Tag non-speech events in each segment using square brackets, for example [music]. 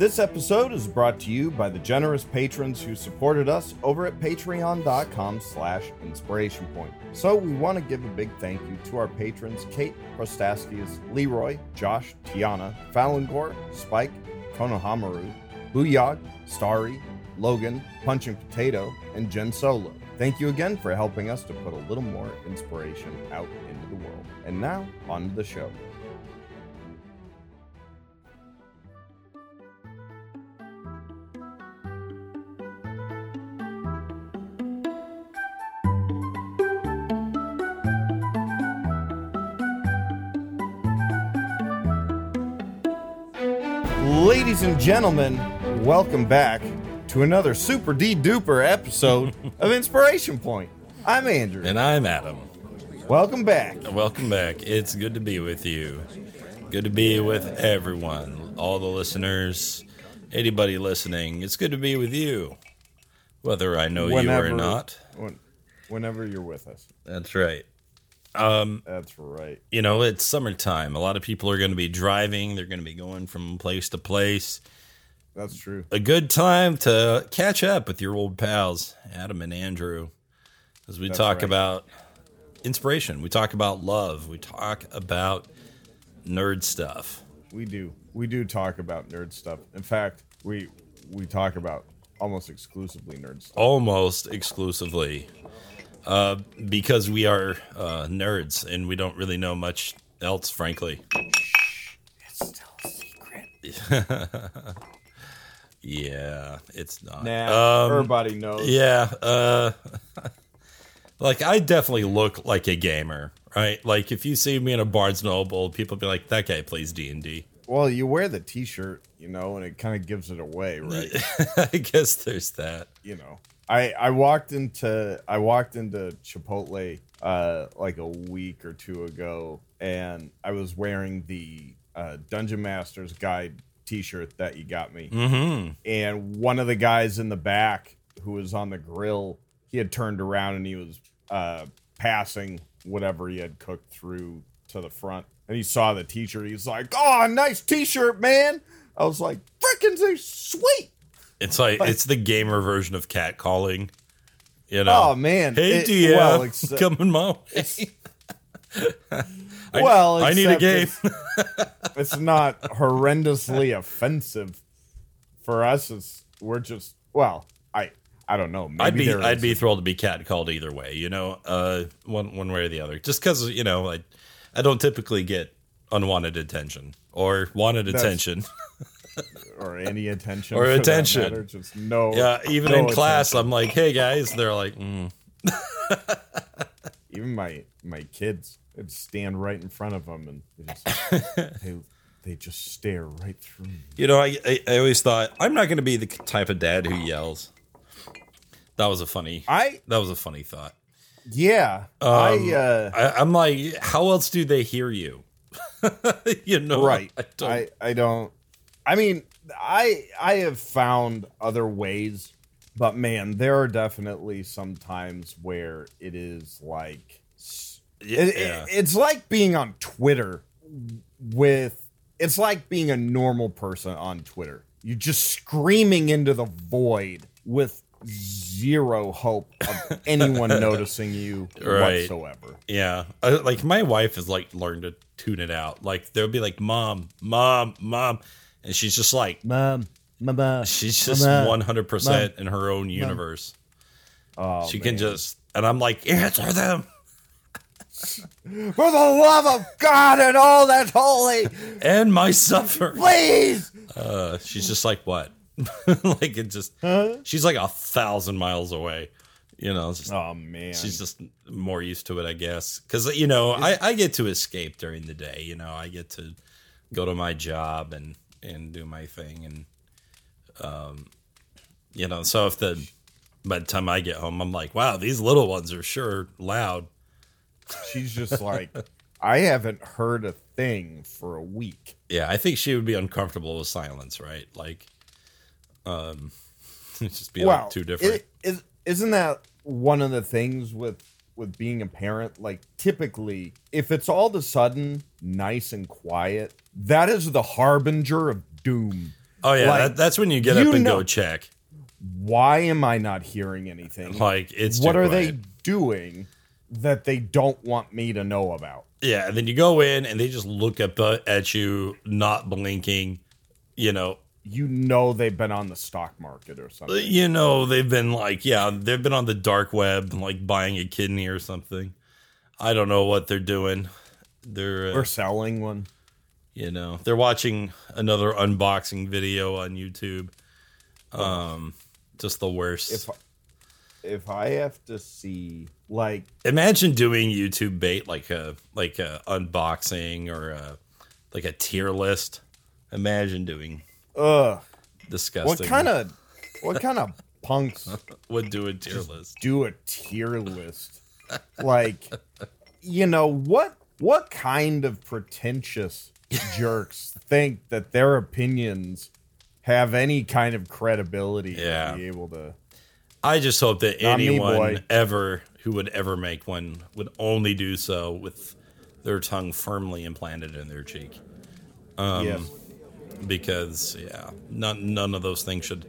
This episode is brought to you by the generous patrons who supported us over at patreon.com slash inspiration point. So we want to give a big thank you to our patrons Kate, Prostastius, Leroy, Josh, Tiana, Falangor, Spike, Konohamaru, Booyog, Starry, Logan, Punching Potato, and Jen Solo. Thank you again for helping us to put a little more inspiration out into the world. And now, on to the show. And gentlemen, welcome back to another super D duper episode [laughs] of Inspiration Point. I'm Andrew. And I'm Adam. Welcome back. Welcome back. It's good to be with you. Good to be with everyone, all the listeners, anybody listening. It's good to be with you, whether I know you or not. when- whenever you're with us. That's right. Um, That's right. you know, it's summertime. A lot of people are going to be driving. They're going to be going from place to place. That's true. A good time to catch up with your old pals, Adam and Andrew, as we That's talk right. about inspiration. We talk about love. We talk about nerd stuff. We do. We do talk about nerd stuff. In fact, we we talk about almost exclusively nerd stuff. almost exclusively uh, because we are uh, nerds and we don't really know much else, frankly. Shh, It's still a secret. [laughs] Yeah, it's not. Nah, Um, everybody knows. yeah, uh, [laughs] like I definitely look like a gamer, right? Like if you see me in a Barnes Noble, people be like, "That guy plays D and D." Well, you wear the T-shirt, you know, and it kind of gives it away, right? [laughs] I guess there's that. you know i i walked into i walked into chipotle uh like a week or two ago and i was wearing the uh dungeon masters guide t-shirt that you got me. Mm-hmm. and one of the guys in the back who was on the grill he had turned around and he was uh passing whatever he had cooked through to the front. And he saw the t-shirt. He's like oh nice t-shirt man. I was like freaking sweet It's like it's the gamer version of cat calling. You know. Oh man! Hey, It- DM, well, except- [laughs] coming my way. [laughs] I, Well, I need a game. It's, it's not horrendously offensive for us. It's we're just well, I I don't know. Maybe I'd be I'd is be thrilled to be cat called either way. You know, uh, one one way or the other. Just because you know, I I don't typically get unwanted attention or wanted That's- attention. [laughs] [laughs] or any attention Or attention. matter, Just no. yeah, even no in class, attention. I'm like, hey guys, they're like, mm. [laughs] even my my kids I'd stand right in front of them and they just [laughs] they, they just stare right through me. you know, I, I I always thought I'm not going to be the type of dad who yells. That was a funny. I That was a funny thought. yeah. Um, I uh I, I'm like, how else do they hear you? you know, right I don't, I, I don't i mean i i have found other ways but man there are definitely some times where it is like it- it- it's like being on twitter with it's like being a normal person on twitter. You're just screaming into the void with zero hope of [laughs] anyone noticing you Right. whatsoever. Yeah, uh, like my wife has like learned to tune it out. Like they'll be like, "Mom, mom, mom," and she's just like, mom mama she's just one hundred percent in her own universe. oh, she can just, and I'm like, answer them, [laughs] For the love of God and all that's holy, [laughs] and my suffer. please. Uh, she's just like, what? [laughs] like it just, she's like a thousand miles away. You know, just, Oh man, she's just more used to it, I guess. Because you know, I, I get to escape during the day. You know, I get to go to my job and and do my thing, and um, you know, so if the by the time I get home, I'm like, wow, these little ones are sure loud. she's just like, I haven't heard a thing for a week. Yeah, I think she would be uncomfortable with silence, right? Like, um, [laughs] just be Wow, like too different. It, is, isn't that one of the things with with being a parent? Like, typically, if it's all of a sudden nice and quiet, that is the harbinger of doom. Oh yeah, Like, that, that's when you get you up and know- go check. Why am I not hearing anything? Like it's what are quiet. they doing that they don't want me to know about? Yeah, and then you go in and they just look up uh, at you, not blinking. You know, You know they've been on the stock market or something. you know they've been like, yeah, they've been on the dark web, like buying a kidney or something. I don't know what they're doing. They're, uh, Or selling one. You know, they're watching another unboxing video on YouTube. Um, just the worst. If if I have to see like Imagine doing YouTube bait like a like a unboxing or a like a tier list. Imagine doing ugh, disgusting. what kind of what kind of punks [laughs] would do a tier list? do a tier list? Like you know what what kind of pretentious jerks think that their opinions have any kind of credibility Yeah. to be able to I just hope that Not me, anyone ever who would ever make one would only do so with their tongue firmly implanted in their cheek. Um, yes. Because yeah, none none of those things should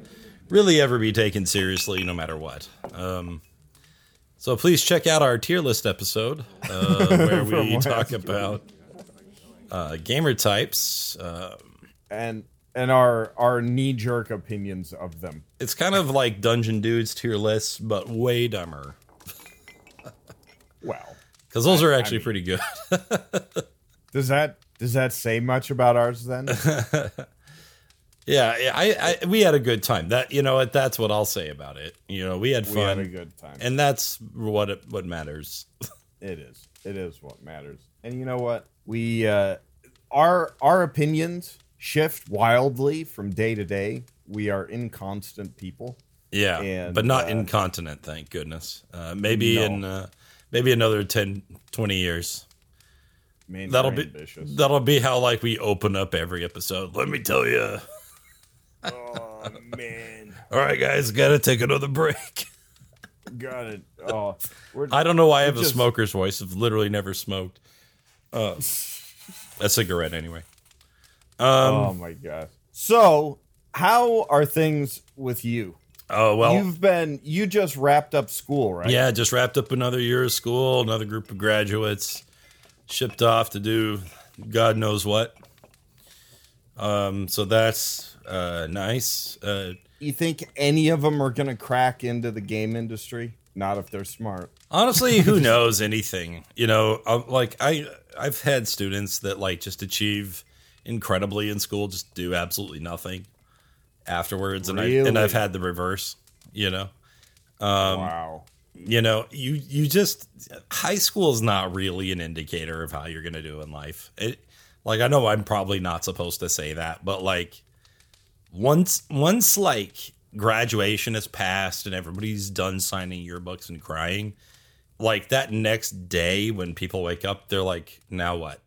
really ever be taken seriously, no matter what. Um, so please check out our tier list episode uh, [laughs] where we talk about uh, gamer types. Uh, and and our our knee jerk opinions of them. it's kind of like Dungeon Dudes tier lists, but way dumber. Well, Because those are actually mean- pretty good. [laughs] does that does that say much about ours then? [laughs] Yeah, yeah, I, I we had a good time. That you know what that's what I'll say about it. You know, we had fun. we had a good time. and that's what it, what matters. [laughs] It is. It is what matters. And you know what? We uh our our opinions shift wildly from day to day. We are inconstant people. Yeah, And, but not uh, incontinent, thank goodness. Uh, maybe No. in uh, maybe another 10, 20 years. Man, That'll be ambitious. that'll be how like we open up every episode. Let me tell you. oh man. [laughs] All right, guys, got to take another break. [laughs] Got it. Oh, I don't know why I have a smoker's voice. I've literally never smoked. Uh, a cigarette, anyway. Um, oh my god. So, how are things with you? oh well, You've been you just wrapped up school, right? Yeah, just wrapped up another year of school, another group of graduates shipped off to do God knows what. Um, so that's uh, nice. Uh, You think any of them are going to crack into the game industry? Not if they're smart. honestly, who [laughs] knows anything? You know, uh, like I, I've had students that like just achieve incredibly in school, just do absolutely nothing afterwards, and I and I've had the reverse. You know, Um, wow. you know you you just high school is not really an indicator of how you're going to do in life it like i know i'm probably not supposed to say that but like once once like graduation is passed and everybody's done signing yearbooks and crying like that next day when people wake up they're like now what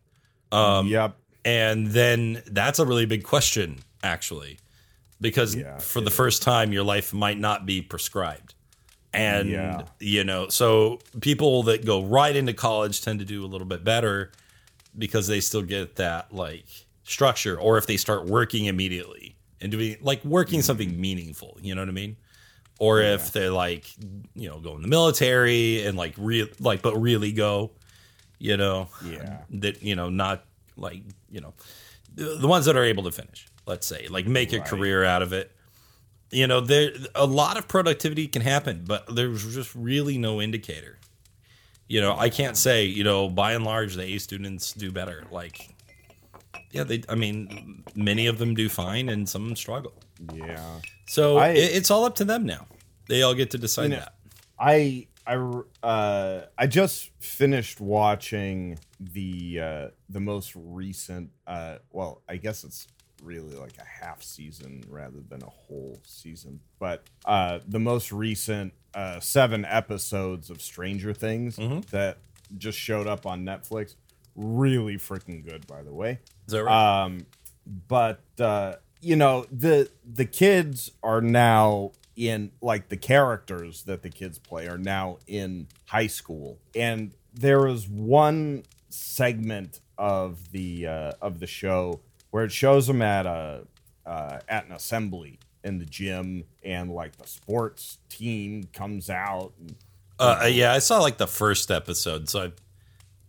um yep. and then that's a really big question actually because Yeah, for the is. first time your life might not be prescribed and Yeah. you know so people that go right into college tend to do a little bit better because they still get that like structure or if they start working immediately and doing like working Mm-hmm. something meaningful you know what i mean? Or if they're like you know go in the military and like real like but really go you know Yeah. that you know not like you know the, the ones that are able to finish let's say like make a career out of it. You know there a lot of productivity can happen but there's just really no indicator. You know i can't say you know by and large the a students do better. Like yeah they i mean many of them do fine and some struggle Yeah. so I- it, it's all up to them now they all get to decide You know, that I I uh I just finished watching the uh the most recent uh well, I guess it's really like a half season rather than a whole season, but uh the most recent uh 7 episodes of Stranger Things Mhm. that just showed up on Netflix. Really freaking good by the way. is that right Um, but uh, you know the the kids are now in like the characters that the kids play are now in high school, and there is one segment of the uh, of the show where it shows them at a uh, at an assembly in the gym, and like the sports team comes out. And, Uh, uh, yeah, I saw like the first episode, so I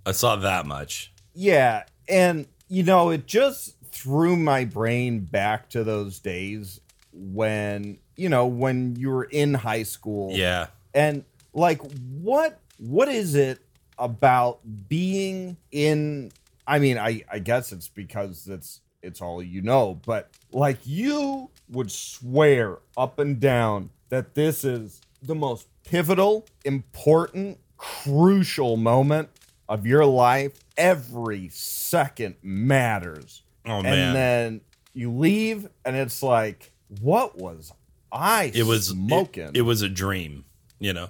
I saw that much. yeah, and you know, it just threw my brain back to those days when you know when you were in high school. Yeah, and like what what is it about being in i mean i i guess it's because it's it's all you know but like you would swear up and down that this is the most pivotal important crucial moment of your life every second matters Oh, man. and man. then you leave and it's like what was i it was smoking It, it was a dream, you know.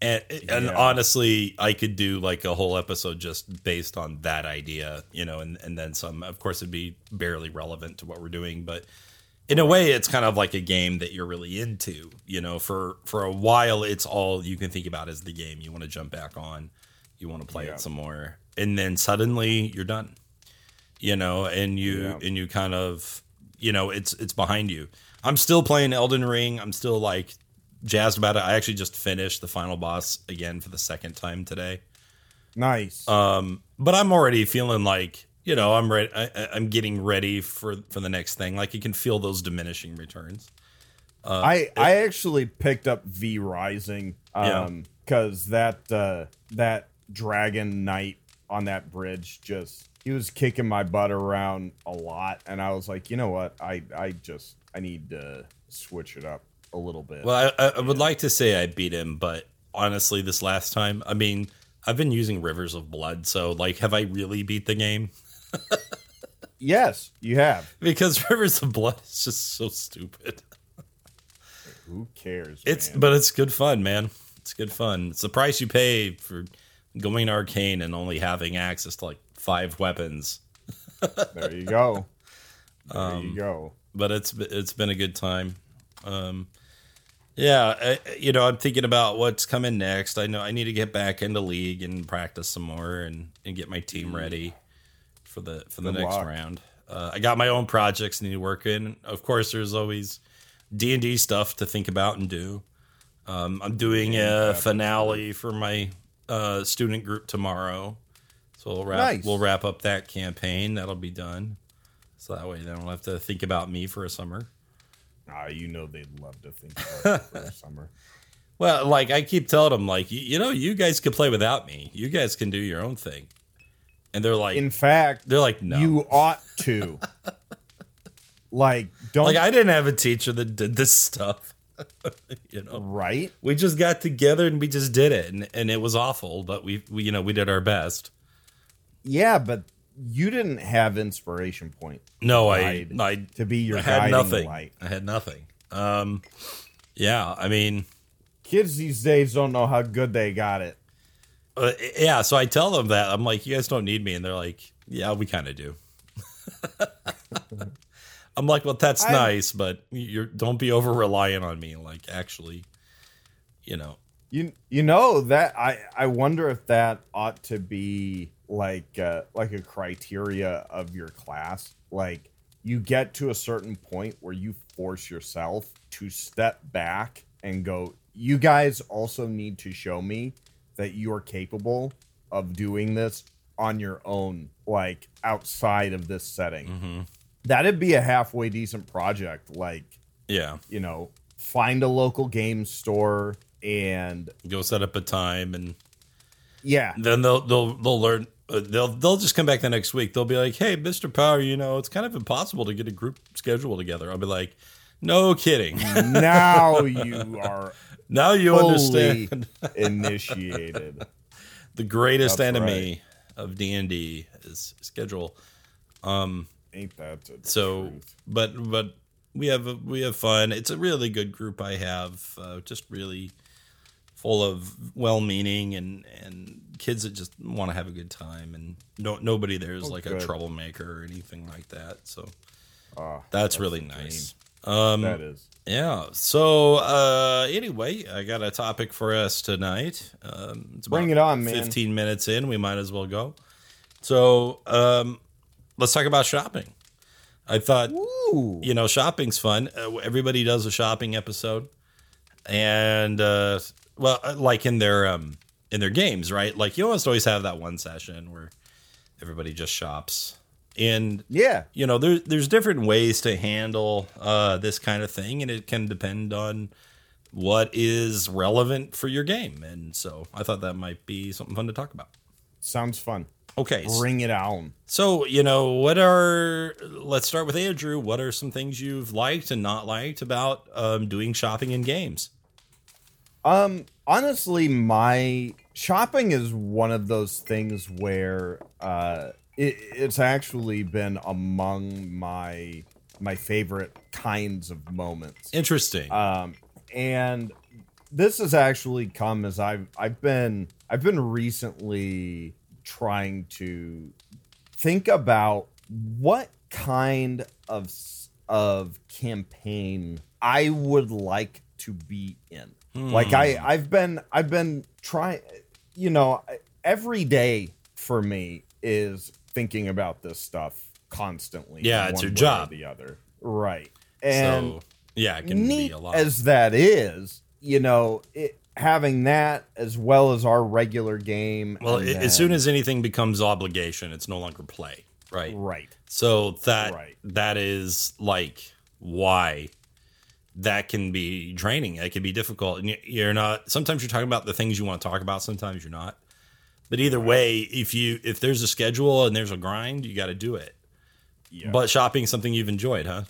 And and Yeah. honestly, I could do like a whole episode just based on that idea, you know, and and then some. Of course, it'd be barely relevant to what we're doing, but in a way, it's kind of like a game that you're really into. You know, for for a while, it's all you can think about is the game. You want to jump back on, you want to play Yeah. it some more, and then suddenly you're done. You know, and you Yeah. and you kind of, you know, it's it's behind you. I'm still playing Elden Ring. I'm still like jazzed about it. I actually just finished the final boss again for the second time today. nice Um, but I'm already feeling like you know I'm ready. I, I'm getting ready for for the next thing. Like you can feel those diminishing returns. I I actually picked up V Rising um cuz that uh that dragon knight on that bridge just he was kicking my butt around a lot and I was like, "You know what? I I just I need to switch it up a little bit." Well, I, I would like to say I beat him, but honestly, this last time, I mean, I've been using Rivers of Blood, so like, have I really beat the game? [laughs] yes, you have. Because [laughs] Rivers of Blood is just so stupid. Who cares? It's man? but it's good fun, man. It's good fun. It's the price you pay for going arcane and only having access to like five weapons. [laughs] there you go. There Um, you go. But it's it's been a good time. Um, yeah, I, you know, I'm thinking about what's coming next. I know I need to get back into league and practice some more and, and get my team ready for the for the Good next luck. round. Uh, I got my own projects I need to work in. Of course, there's always D and D stuff to think about and do. Um, I'm doing a finale for my uh, student group tomorrow, so we'll wrap Nice. we'll wrap up that campaign. That'll be done. So that way they don't have to think about me for a summer. Ah, you know they'd love to think about it for the [laughs] summer. Well, like I keep telling them, like you, you know, you guys can play without me. You guys can do your own thing, and they're like, In fact, they're like, no. you ought to. [laughs] like, don't like I didn't have a teacher that did this stuff. [laughs] you know, right? we just got together and we just did it, and, and it was awful, but we, we, you know, we did our best. Yeah, but you didn't have inspiration point No, I, I, to be your I had guiding nothing. light. I had nothing. Um, yeah, I mean, Kids these days don't know how good they got it. uh, yeah. So I tell them that I'm like, you guys don't need me, and they're like, yeah, we kind of do. [laughs] I'm like, well, that's I- nice, but you're don't be over reliant on me. Like, actually, you know, You you know that I I wonder if that ought to be like uh, like a criteria of your class. Like you get to a certain point where you force yourself to step back and go. You guys also need to show me that you are capable of doing this on your own, like outside of this setting. That'd be a halfway decent project. Like yeah, you know, find a local game store and go set up a time, and yeah, then they'll they'll they'll learn. Uh, they'll they'll just come back the next week. They'll be like, "Hey, Mister Power, you know it's kind of impossible to get a group schedule together." I'll be like, "No kidding." [laughs] now [laughs] you are now you understand [laughs] initiated. the greatest That's enemy of D and D is schedule. Ain't that So, truth? but but we have we have fun. It's a really good group I have. Uh, just really full of well-meaning and and kids that just want to have a good time and no nobody there is Oh, like a troublemaker or anything like that. So Ah, that's, really nice. Um, that is. yeah. So uh, anyway, I got a topic for us tonight. Um, it's Bring it on, man. Fifteen minutes in, we might as well go. So um, let's talk about shopping. I thought Ooh. you know shopping's fun. Uh, everybody does a shopping episode, and uh, well, uh, like in their um in their games, right? Like you almost always have that one session where everybody just shops, and Yeah. you know there, there's different ways to handle uh, this kind of thing, and it can depend on what is relevant for your game. And so I thought that might be something fun to talk about. Sounds fun. Okay, Bring it on. so, you know, what are, let's start with Andrew. What are some things you've liked and not liked about um, doing shopping in games? Um, honestly, my shopping is one of those things where uh, it, it's actually been among my my favorite kinds of moments. Interesting. Um, and this has actually come as I've I've been I've been recently trying to think about what kind of of campaign I would like to be in. Hmm. Like I I've been I've been trying you know every day for me is thinking about this stuff constantly. Yeah, it's your job. the other. Right. And so, yeah, it can neat be a lot. as that is, you know, it, having that as well as our regular game. well, then- as soon as anything becomes obligation, it's no longer play, right? right, So that Right. that is like why that can be draining. It can be difficult, and you're not. Sometimes you're talking about the things you want to talk about. Sometimes you're not. But either way, if you if there's a schedule and there's a grind, you got to do it. yeah, But shopping's something you've enjoyed, huh?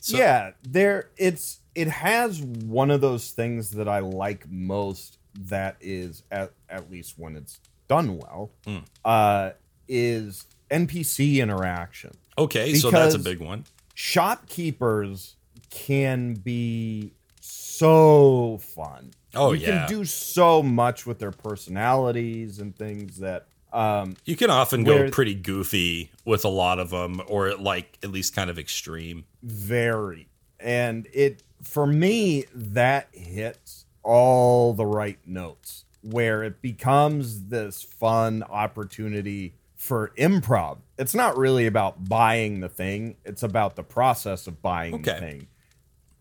So- yeah, there it's it has one of those things that I like most. That is at at least when it's done well, Mm. uh, is NPC interaction. Okay, so that's a big one. Shopkeepers can be so fun. Oh, yeah. you yeah. can do so much with their personalities and things that um You can often go pretty goofy with a lot of them, or like at least kind of extreme. Very, and it for me that hits all the right notes where it becomes this fun opportunity for improv. It's not really about buying the thing. It's about the process of buying the thing.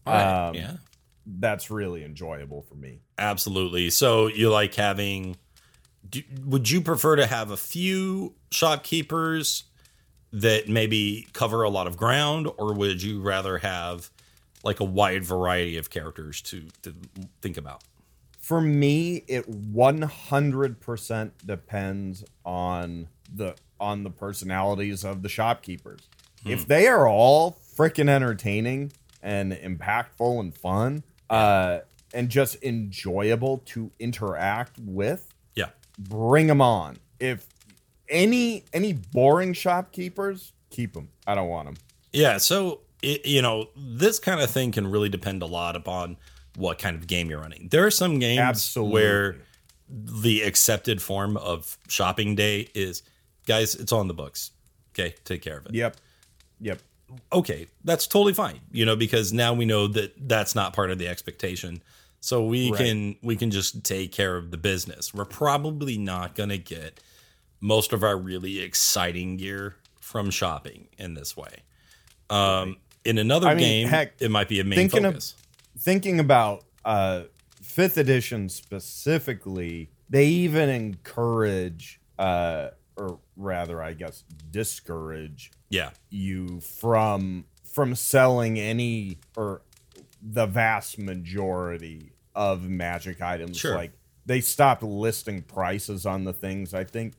Right, Um, yeah, that's really enjoyable for me. Absolutely. So you like having? Do, would you prefer to have a few shopkeepers that maybe cover a lot of ground, or would you rather have like a wide variety of characters to to think about? for me it 100% depends on the on the personalities of the shopkeepers. If they are all freaking entertaining and impactful and fun uh and just enjoyable to interact with Yeah, bring them on. If any any boring shopkeepers keep them i don't want them Yeah, so it, you know, this kind of thing can really depend a lot upon what kind of game you're running. There are some games Absolutely. where the accepted form of shopping day is, guys, it's on the books. Okay, take care of it. yep yep Okay, that's totally fine. You know, because now we know that that's not part of the expectation. So we Right. can we can just take care of the business. We're probably not going to get most of our really exciting gear from shopping in this way. Um, in another I mean, game, heck, it might be a main thinking of- focus. thinking about uh fifth edition specifically they even encourage uh or rather i guess discourage yeah, you from from selling any or the vast majority of magic items Sure. like they stopped listing prices on the things i think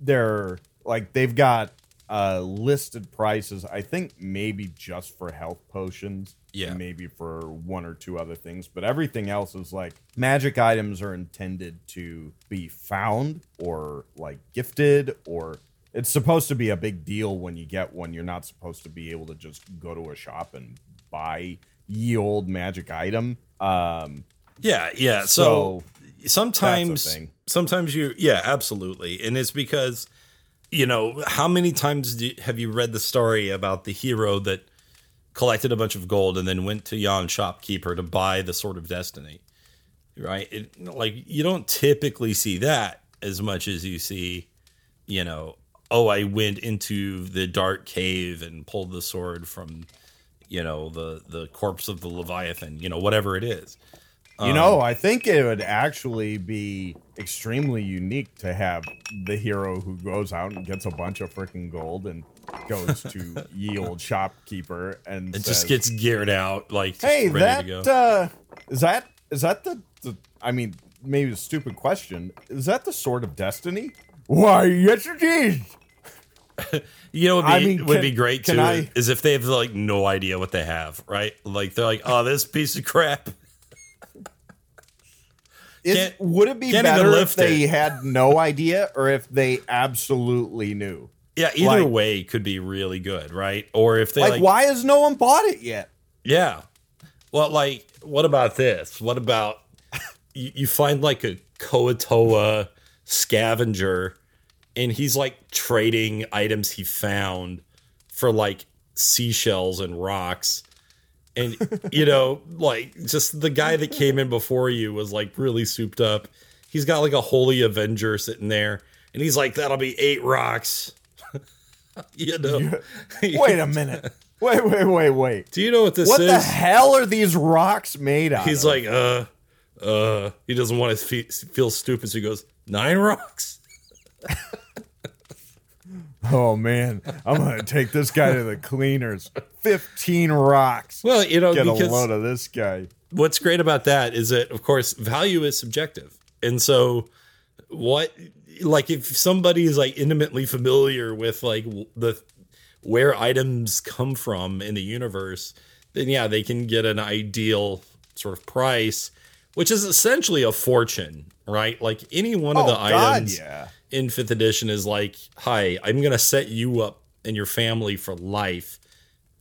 they're like they've got uh listed prices i think maybe just for health potions Yeah. and maybe for one or two other things but everything else is like magic items are intended to be found or like gifted or it's supposed to be a big deal when you get one you're not supposed to be able to just go to a shop and buy ye old magic item um yeah, yeah. So, so sometimes sometimes you yeah absolutely and it's because you know how many times do, have you read the story about the hero that collected a bunch of gold and then went to yon shopkeeper to buy the sword of destiny right it, like you don't typically see that as much as you see you know oh, I went into the dark cave and pulled the sword from, you know, the the corpse of the leviathan, you know, whatever it is. You know, I think it would actually be extremely unique to have the hero who goes out and gets a bunch of freaking gold and goes to [laughs] ye old shopkeeper and It says, just gets geared out, like "Hey, ready that to go. uh, is that is that the, the I mean, maybe a stupid question. Is that the sword of destiny? Why, yes, it is. [laughs] You know, what would be, I mean, would be great too I- is if they have like no idea what they have, right? Like they're like, oh, this piece of crap. Is, Can't- would it be better if they it. had no [laughs] idea or if they absolutely knew? Yeah, either Like- way could be really good, right? Or if they Like, like, why has no one bought it yet? yeah. Well, like, what about this? What about you, you find like a Kuo-toa scavenger, and he's like trading items he found for like seashells and rocks. And you know, like just the guy that came in before you was like really souped up. He's got like a holy avenger sitting there, and he's like, "That'll be eight rocks." [laughs] you know. [laughs] Wait a minute. Wait, wait, wait, wait. Do you know what this What is? What the hell are these rocks made out He's of? like, uh, uh, he doesn't want to fe- feel stupid, so he goes, nine rocks. [laughs] oh man, I'm gonna take this guy to the cleaners. Fifteen rocks. Well, you know, Get a load of this guy. what's great about that is that, of course, value is subjective. And so, what, like, if somebody is like intimately familiar with like the where items come from in the universe, then yeah, they can get an ideal sort of price, which is essentially a fortune, right? Like any one of Oh the God, items yeah. In fifth edition is like, hi, I'm gonna set you up and your family for life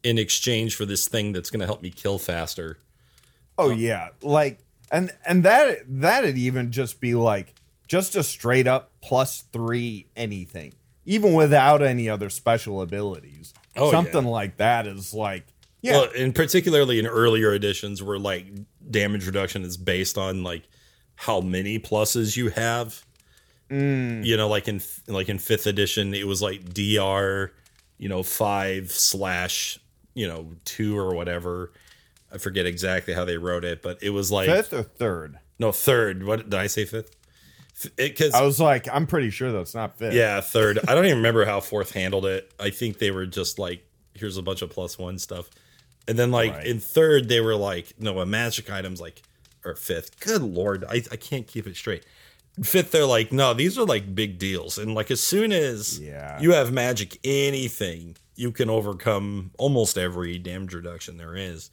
in exchange for this thing that's gonna help me kill faster. Oh um, yeah, like and and that that'd even just be like just a straight up plus three anything, even without any other special abilities. Oh, Something like that is like yeah, Well, and particularly in earlier editions where like damage reduction is based on like how many pluses you have. Mm. You know, like in like in fifth edition, it was like DR, you know, five slash, you know, two or whatever. I forget exactly how they wrote it, but it was like fifth or third. no third. What did I say? Fifth? Because I was like, I'm pretty sure that's not fifth. yeah, third. [laughs] I don't even remember how fourth handled it. I think they were just like, here's a bunch of plus one stuff. And then like Right. in third, they were like, no, a magic items like or fifth. Good lord, I, I can't keep it straight. Fifth, they're like, no, these are like big deals. And like as soon as Yeah. you have magic anything, you can overcome almost every damage reduction there is.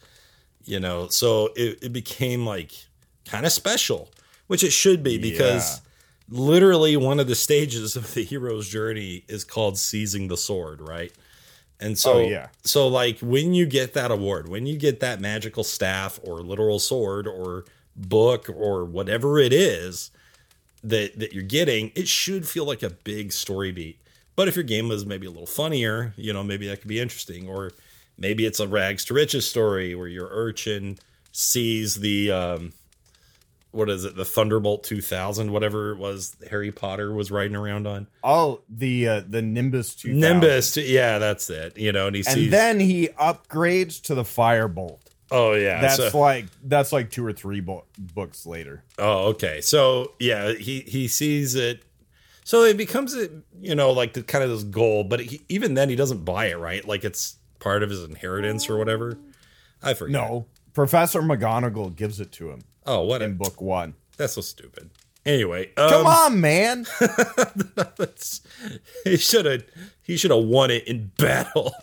You know, so it, it became like kind of special, which it should be because literally one of the stages of the hero's journey is called seizing the sword, right? And so, Oh, yeah. so like when you get that award, when you get that magical staff or literal sword or book or whatever it is that that you're getting, it should feel like a big story beat. But if your game was maybe a little funnier, you know, maybe that could be interesting. Or maybe it's a rags to riches story where your urchin sees the um what is it, the Thunderbolt 2000, whatever it was Harry Potter was riding around on. Oh, the uh, the Nimbus 2000. Nimbus, yeah, that's it. You know, and he And then he upgrades to the Firebolt. Oh yeah, That's so- like that's like two or three bo- books later. Oh, okay. So yeah, he he sees it. So it becomes a you know like the kind of this goal, but he, even then he doesn't buy it, right? Like it's part of his inheritance or whatever. I forget. No, Professor McGonagall gives it to him Oh, what? in A, book one. that's so stupid. Anyway, um, Come on, man. [laughs] he should have he should have won it in battle. [laughs]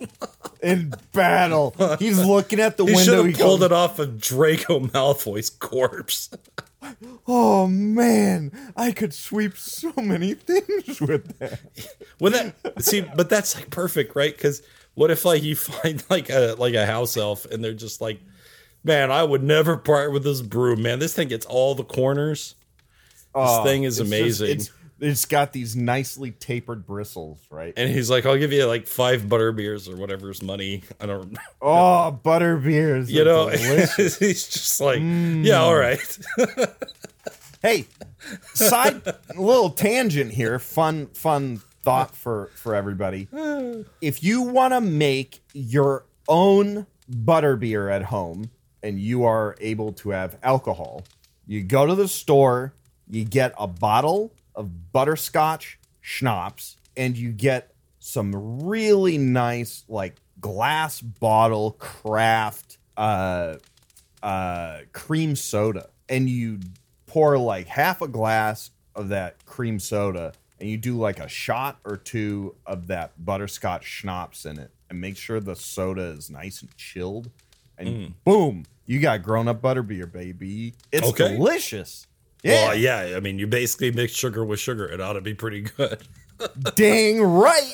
In battle, he's looking at the he window. He pulled goes, it off of Draco Malfoy's corpse. [laughs] "Oh man, I could sweep so many things with that." Well, that see, but that's like perfect, right? Because what if like you find like a like a house elf and they're just like, man, I would never part with this broom, man. This thing gets all the corners. Oh, thing is it's amazing. it's, it's got these nicely tapered bristles, right? And he's like, I'll give you like five butter beers or whatever's money. I don't, Oh, butter beers. you know. [laughs] he's just like, mm. yeah, all right. [laughs] hey, side little tangent here. Fun, fun thought for for everybody. If you want to make your own butterbeer at home and you are able to have alcohol, you go to the store, you get a bottle of butterscotch schnapps, and you get some really nice like glass bottle craft uh uh cream soda. And you pour like half a glass of that cream soda and you do like a shot or two of that butterscotch schnapps in it and make sure the soda is nice and chilled. And boom you got grown up butterbeer baby. It's Okay. delicious yeah, Well, yeah. I mean, you basically mix sugar with sugar. It ought to be pretty good. [laughs] dang right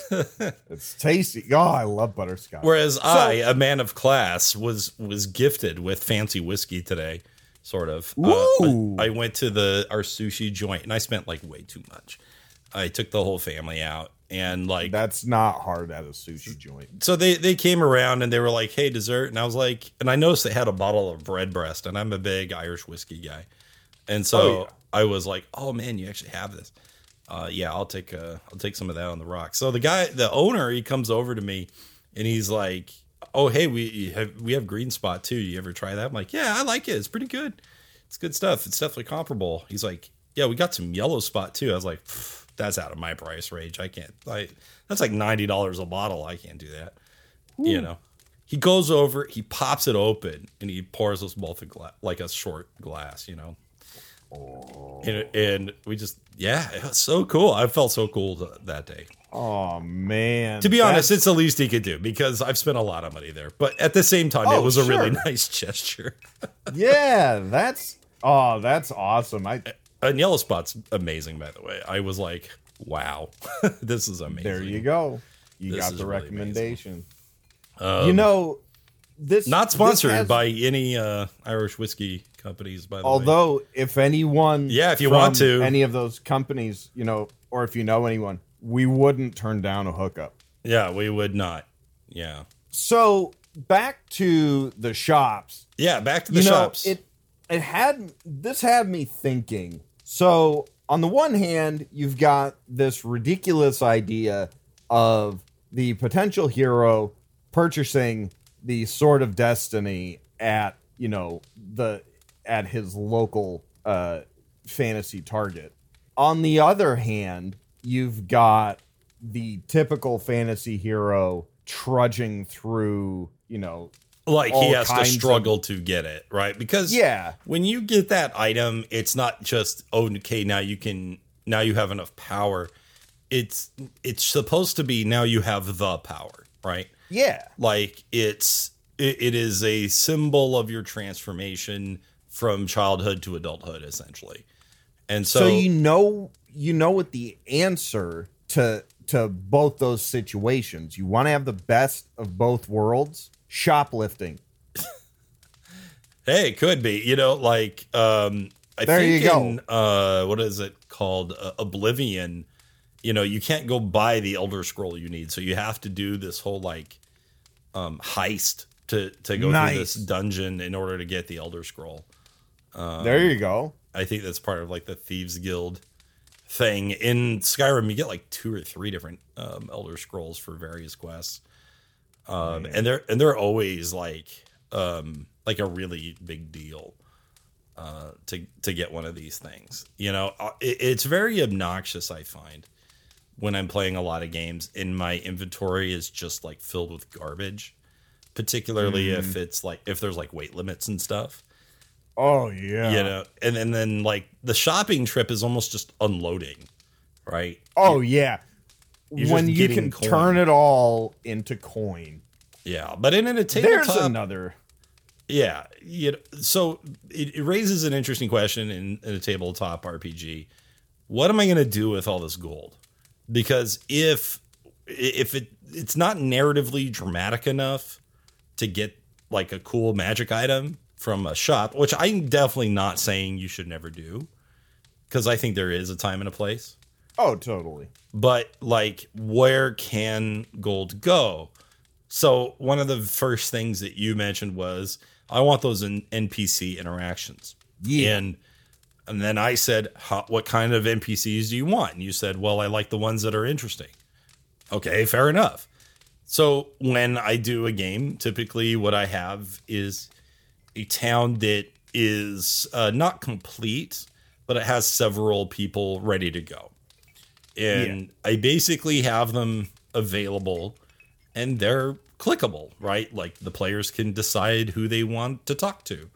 it's tasty oh i love butterscotch Whereas I, a man of class, was was gifted with fancy whiskey today, sort of. Uh, I went to the our sushi joint and I spent like way too much. I took the whole family out and like that's not hard at a sushi joint so they they came around and they were like, "Hey, dessert," and I was like, and I noticed they had a bottle of Redbreast, and I'm a big Irish whiskey guy, and so Oh, yeah. I was like, "Oh man, you actually have this." Uh, yeah, I'll take uh, I'll take some of that on the rock. So the guy, the owner, he comes over to me and he's like, "Oh hey, we have we have Green Spot too. You ever try that?" I'm like, "Yeah, I like it. It's pretty good. It's good stuff. It's definitely comparable." He's like, "Yeah, we got some Yellow Spot too." I was like, "That's out of my price range. I can't. I that's like ninety dollars a bottle. I can't do that." You know. He goes over, he pops it open, and he pours us both a glass, like a short glass, you know. And, and we just, yeah, it was so cool. I felt so cool th- that day. Oh man! To be honest, it's the least he could do because I've spent a lot of money there. But at the same time, Oh, it was a really [laughs] nice gesture. [laughs] yeah, that's oh, that's awesome. I And Yellow Spot's amazing, by the way. I was like, wow, [laughs] this is amazing. there you go. You This got the really recommendation. Um, you know, this not this sponsored has- by any uh, Irish whiskey companies, by the way. Although, if anyone, Yeah, if you want to. any of those companies, you know, or if you know anyone, we wouldn't turn down a hookup. Yeah, we would not. Yeah. So back to the shops. Yeah, back to the you know, shops. it it had this had me thinking. So on the one hand, you've got this ridiculous idea of the potential hero purchasing the sword of destiny at you know the at his local uh fantasy target. On the other hand you've got the typical fantasy hero trudging through you know like he has to kinds of- struggle to get it right? Because yeah. when you get that item it's not just oh okay now you can now you have enough power. It's it's supposed to be now you have the power right yeah like it's it, it is a symbol of your transformation from childhood to adulthood essentially and so, so you know you know what the answer to to both those situations you want to have the best of both worlds shoplifting [laughs] Hey, it could be. You know, like um I There think you go. in uh what is it called? Uh, Oblivion, you know, you can't go buy the elder scroll you need. So you have to do this whole like um heist to to go through this dungeon in order to get the elder scroll. Um, there you go I think that's part of like the Thieves Guild thing. In Skyrim, you get like two or three different um, Elder Scrolls for various quests, um, and they're and they're always like um, like a really big deal uh, to to get one of these things. You know, Uh, it, it's very obnoxious. I find when I'm playing a lot of games, and my inventory is just like filled with garbage. Particularly if mm. it's like if there's like weight limits and stuff. Oh yeah. You know and, and then like the shopping trip is almost just unloading right? Oh yeah. You're when you can coin. turn it all into coin. Yeah but in a tabletop there's another. Yeah you know, so it, it raises an interesting question in, in a tabletop rpg what am i going to do with all this gold because if if it it's not narratively dramatic enough to get like a cool magic item from a shop which i'm definitely not saying you should never do because i think there is a time and a place. Oh totally. But like where can gold go? So one of the first things that you mentioned was i want those in npc interactions. Yeah. And and then i said what kind of npcs do you want and you said well i like the ones that are interesting Okay, fair enough. So when I do a game, typically what I have is a town that is uh, not complete, but it has several people ready to go. And I basically have them available and they're clickable, right? Like the players can decide who they want to talk to.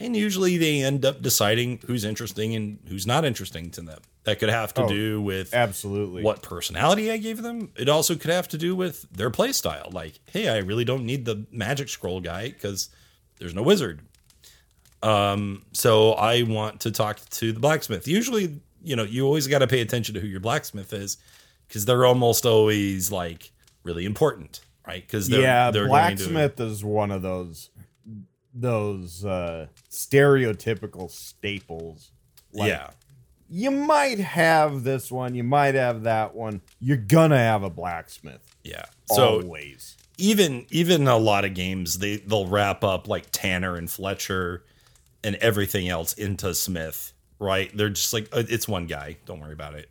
And usually they end up deciding who's interesting and who's not interesting to them. That could have to Oh, do with Absolutely. what personality I gave them. It also could have to do with their play style. Like, hey, I really don't need the magic scroll guy because there's no wizard. Um, so I want to talk to the blacksmith. Usually, you know, you always got to pay attention to who your blacksmith is because they're almost always like really important, right? Because yeah, they're blacksmith is one of those those uh stereotypical staples. To, yeah, You might have this one, you might have that one. You're gonna have a blacksmith. yeah. So always. even even a lot of games they they'll wrap up like Tanner and Fletcher and everything else into Smith, right? They're just like uh, it's one guy. Don't worry about it.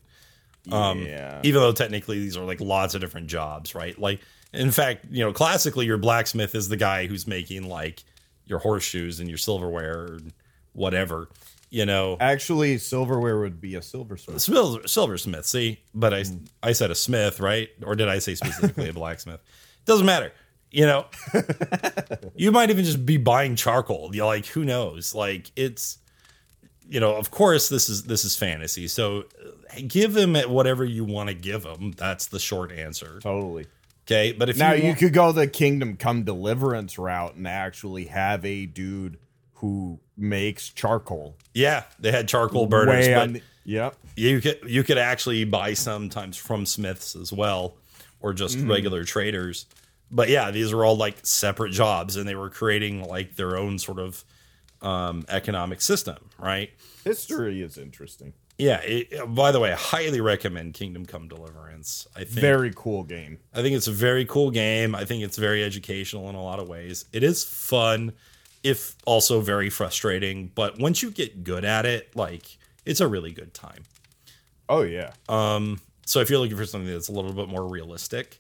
Um, yeah. Even though technically these are like lots of different jobs, right? Like in fact, you know, classically your blacksmith is the guy who's making like your horseshoes and your silverware or whatever. You know, Actually, silverware would be a silversmith. Silver, silversmith. See, but I I said a smith, right? Or did I say specifically a [laughs] blacksmith? Doesn't matter. You know, [laughs] you might even just be buying charcoal. You're like, who knows? Like it's, you know, of course this is this is fantasy. So uh, give them at whatever you want to give them. That's the short answer. Totally. Okay, but if Now you, you could go the Kingdom Come Deliverance route and actually have a dude who makes charcoal. yeah, they had charcoal burners, Way but the- yep. you could you could actually buy sometimes from smiths as well or just regular traders but yeah these are all like separate jobs and they were creating like their own sort of um, economic system right History is interesting. Yeah it, by the way i highly recommend kingdom come deliverance i think Very cool game. I think it's a very cool game. I think it's very educational in a lot of ways. It is fun, if also very frustrating. But once you get good at it, like it's a really good time. Oh yeah. Um, so if you're looking for something that's a little bit more realistic,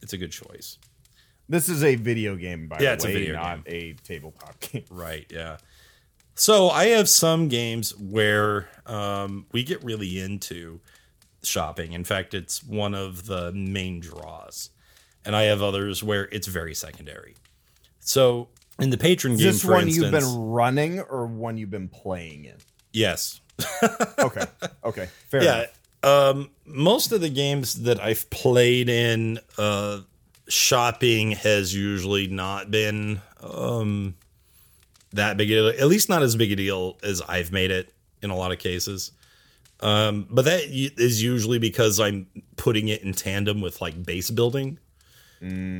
it's a good choice. This is a video game, by Yeah, the way, it's a video not a tabletop [laughs] game. Right. Yeah. So I have some games where um, we get really into shopping. In fact, it's one of the main draws, and I have others where it's very secondary. So in the patron game, Is game, this one instance, you've been running or one you've been playing in? yes, [laughs] Okay. Okay. Fair yeah. enough. Um, most of the games that I've played in, uh, shopping has usually not been um, that big a deal, at least not as big a deal as I've made it in a lot of cases. Um, but that is usually because I'm putting it in tandem with like base building.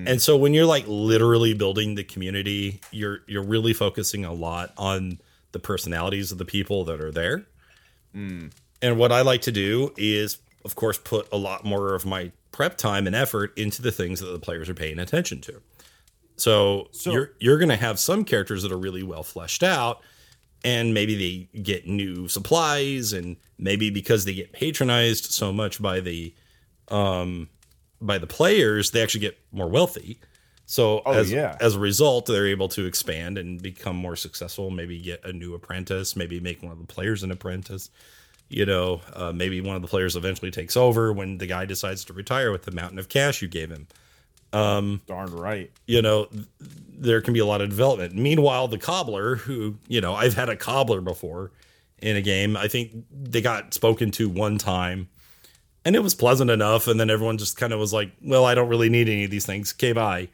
And so when you're like literally building the community, you're you're really focusing a lot on the personalities of the people that are there. And what I like to do is, of course, put a lot more of my prep time and effort into the things that the players are paying attention to. So, So- you're you're going to have some characters that are really well fleshed out, and maybe they get new supplies, and maybe because they get patronized so much by the um by the players, they actually get more wealthy. So Oh, as, yeah. as a result, they're able to expand and become more successful. Maybe get a new apprentice. Maybe make one of the players an apprentice. You know, uh, maybe one of the players eventually takes over when the guy decides to retire with the mountain of cash you gave him. Um, Darn right. You know, there can be a lot of development. Meanwhile, the cobbler, who you know, I've had a cobbler before in a game. I think they got spoken to one time, and it was pleasant enough. And then everyone just kind of was like, "Well, I don't really need any of these things. Okay, bye."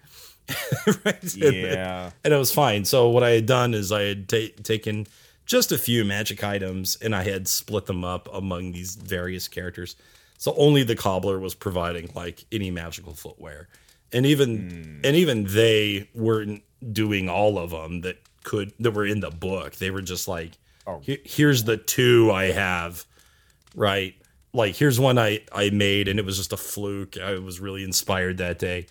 [laughs] right? Yeah. and it was fine. So what I had done is I had ta- taken just a few magic items and I had split them up among these various characters. So only the cobbler was providing like any magical footwear, and even hmm. and even they weren't doing all of them that could that were in the book. They were just like, Oh. Here's the two I have, right? Like here's one I I made and it was just a fluke. I was really inspired that day.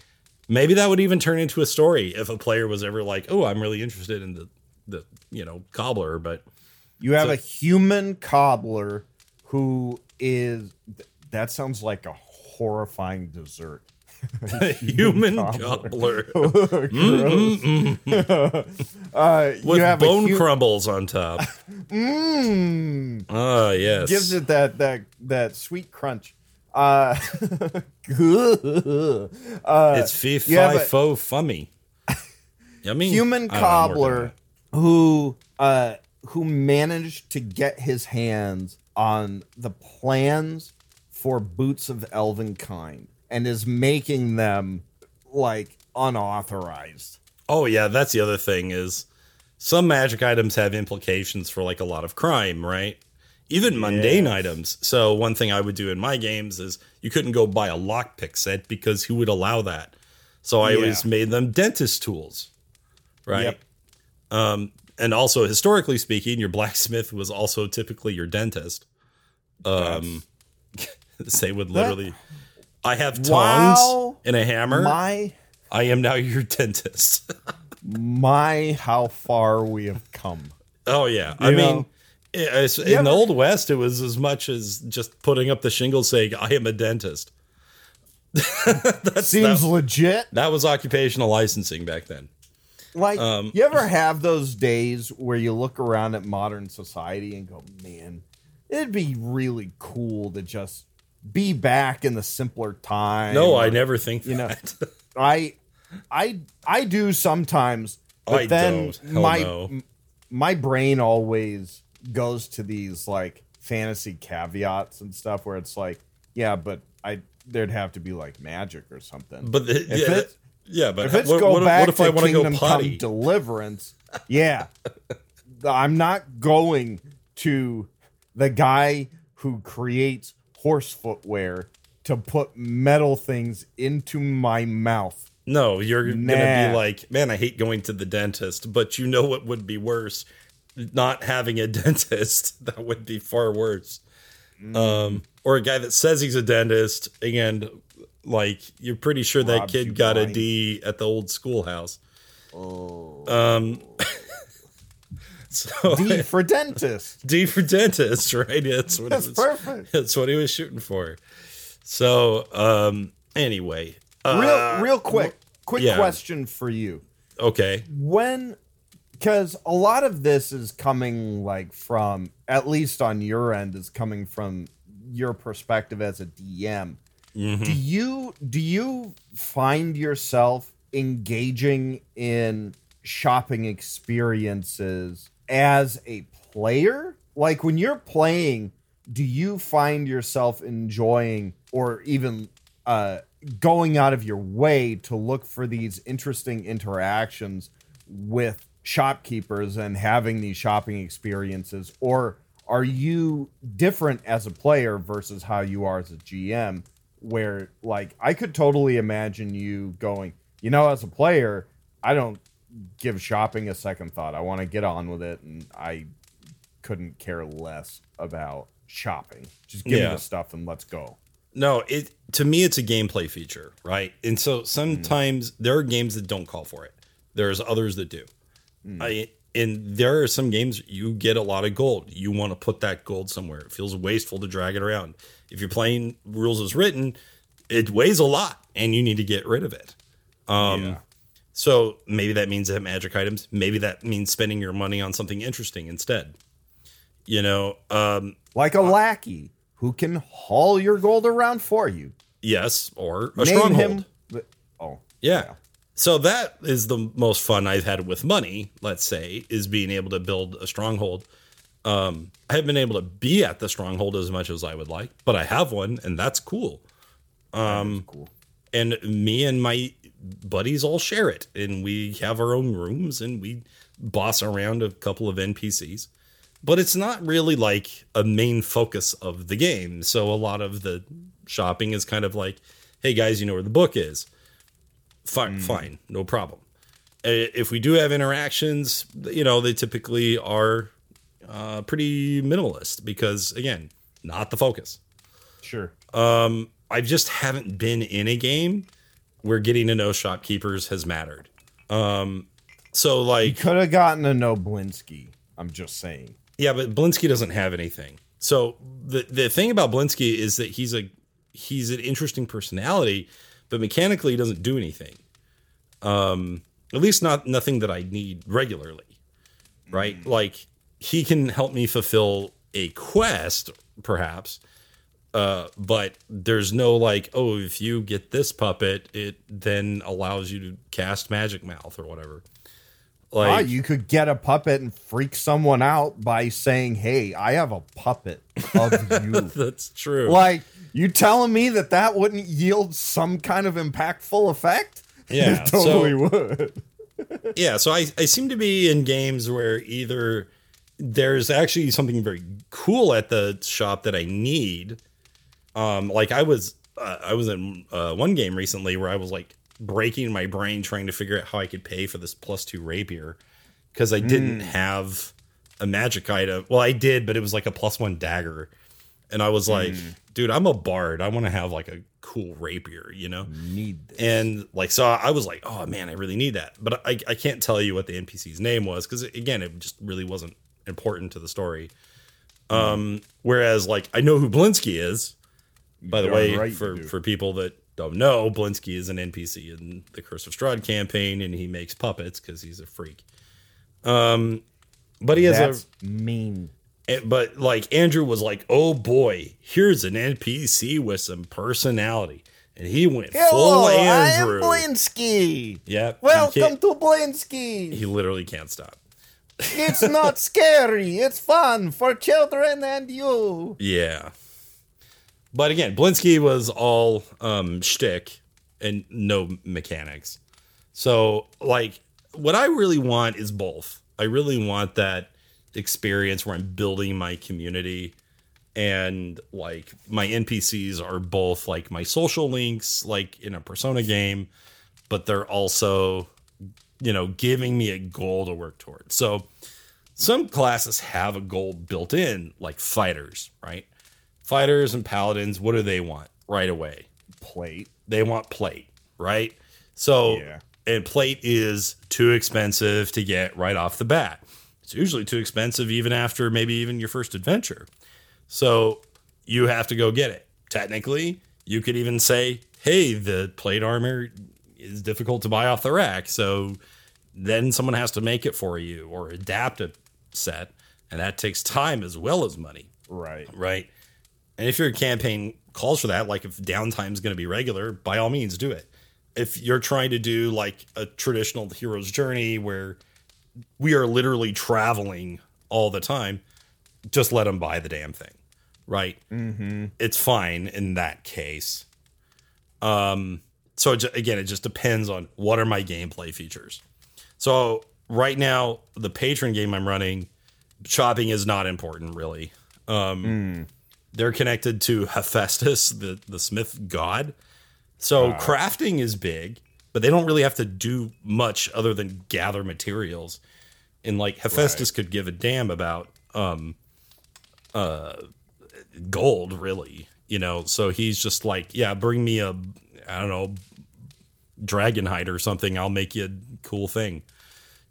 Maybe that would even turn into a story if a player was ever like, "Oh, I'm really interested in the the you know cobbler," but You have a human cobbler who is. That sounds like a horrifying dessert. [laughs] [laughs] human gobbler, [laughs] uh, you with have a bone hu- crumbles on top. Mm, Ah, yes. gives it that that that sweet crunch. Uh, uh it's fee fi fo fummy. Yummy. human I don't know, I'm working on cobbler who uh who managed to get his hands on the plans for boots of elven kind and is making them like unauthorized Oh yeah, that's the other thing is some magic items have implications for like a lot of crime, right? Even mundane Yes. items. So one thing I would do in my games is you couldn't go buy a lockpick set because who would allow that? So I Yeah. always made them dentist tools, right? Yep. Um, and also historically speaking, your blacksmith was also typically your dentist. Um, [laughs] they would literally. I have tongs Wow. and a hammer. my I am now your [laughs] dentist. my how far we have come Oh yeah, I You mean, know? i- it's- in ever- the old west, it was as much as just putting up the shingle saying "I am a dentist." [laughs] that seems that, legit that was occupational licensing back then. like Um, you ever have those days where you look around at modern society and go man it'd be really cool to just be back in the simpler time No, I never think you know, that. [laughs] I I I do sometimes, but I then my no. m- my brain always goes to these like fantasy caveats and stuff where it's like, yeah, but I there'd have to be like magic or something. but the, if yeah, it's yeah, but if it's what, go what, back what if to I want to go Kingdom Come potty? Deliverance, yeah, [laughs] I'm not going to the guy who creates horse footwear to put metal things into my mouth. no, you're gonna be like, man, I hate going to the dentist, but you know what would be worse? Not having a [laughs] dentist. That would be far worse. Mm. Um, or a guy that says he's a dentist and like you're pretty sure that Robs you kid got a blind. D at the old schoolhouse. Oh. Um, [laughs] [laughs] so D for dentist. D for dentist, right? That's what That's was. perfect. That's what he was shooting for. So, um, anyway, uh, Real, real quick, quick yeah. question for you. okay, When, because a lot of this is coming like from, at least on your end, is coming from your perspective as a DM. Mm-hmm. Do you do you find yourself engaging in shopping experiences as a player? Like when you're playing, do you find yourself enjoying or even uh, going out of your way to look for these interesting interactions with shopkeepers and having these shopping experiences? Or are you different as a player versus how you are as a GM? Where, like, I could totally imagine you going, you know, as a player, I don't give shopping a second thought. I want to get on with it, and I couldn't care less about shopping. Just give Yeah. me the stuff and let's go. no, it to me it's a gameplay feature, right? And so sometimes there are games that don't call for it. There's others that do. I and there are some games you get a lot of gold. You want to put that gold somewhere. It feels wasteful to drag it around. If you're playing rules as written, it weighs a lot and you need to get rid of it. Um Yeah. So maybe that means magic items. Maybe that means spending your money on something interesting instead. You know, um, Like a lackey who can haul your gold around for you. yes, or a Name stronghold. him. oh, Yeah. So that is the most fun I've had with money, let's say, is being able to build a stronghold. Um, I haven't been able to be at the stronghold as much as I would like, but I have one, and that's cool. Um, cool. and me and my buddies all share it. And we have our own rooms and we boss around a couple of npcs but it's not really like a main focus of the game. So a lot of the shopping is kind of like hey guys you know where the book is. Fine fine no problem. If we do have interactions you know they typically are uh, pretty minimalist because again not the focus. Sure. um, I just haven't been in a game where getting to know shopkeepers has mattered. Um, so like, you Could have gotten to know Blinsky. I'm just saying. yeah, but Blinsky doesn't have anything. So the the thing about Blinsky is that he's a he's an interesting personality, but mechanically he doesn't do anything. Um, at least not nothing that I need regularly, right? Mm. Like he can help me fulfill a quest, perhaps, uh, but there's no like, oh, if you get this puppet, it then allows you to cast Magic Mouth or whatever. Like, Ah, you could get a puppet and freak someone out by saying, "Hey, I have a puppet of [laughs] you." that's true. like, you telling me that that wouldn't yield some kind of impactful effect? [laughs] Yeah, it totally so- would. [laughs] yeah so I, I seem to be in games where either there's actually something very cool at the shop that i need um like i was uh, i was in uh, one game recently where i was like breaking my brain trying to figure out how i could pay for this plus two rapier because i didn't have a magic item. Well i did but it was like a plus one dagger. And i was like dude i'm a bard. I want to have like a cool rapier you know? Need this. and like so i was like oh man i really need that. But i, I can't tell you what the npc's name was because again it just really wasn't important to the story. Um whereas like i know who blinsky is by the way right for for people that don't know blinsky is an npc in the curse of strahd campaign and he makes puppets because he's a freak um but he has That's a mean. Eh, but like Andrew was like, "Oh boy, here's an NPC with some personality," and he went Hello, full Andrew. Blinsky. yeah, Welcome to Blinsky. He literally can't stop. It's not [laughs] scary. It's fun for children and you. Yeah, but again, Blinsky was all um shtick and no mechanics. So like, what I really want is both. I really want that experience where I'm building my community and like my NPCs are both like my social links, like in a Persona game, but they're also, you know, giving me a goal to work towards. So some classes have a goal built in, like fighters, right? Fighters and paladins, what do they want right away? Plate. They want plate, right? So, Yeah. and plate is too expensive to get right off the bat. It's usually too expensive even after maybe even your first adventure. So you have to go get it. Technically, you could even say, hey, the plate armor is difficult to buy off the rack. So then someone has to make it for you or adapt a set. And that takes time as well as money Right. right? And if your campaign calls for that, like if downtime is going to be regular, by all means do it. If you're trying to do like a traditional hero's journey where we are literally traveling all the time, just let them buy the damn thing, right? Mm-hmm. It's fine in that case. Um, so it, again, it just depends on what are my gameplay features. So right now, the patron game I'm running, shopping is not important really. Um, They're connected to Hephaestus, the the Smith god. So crafting is big, but they don't really have to do much other than gather materials. And like Hephaestus could give a damn about um uh gold, really. You know, so he's just like, yeah, bring me a I don't know, dragon hide or something, I'll make you a cool thing.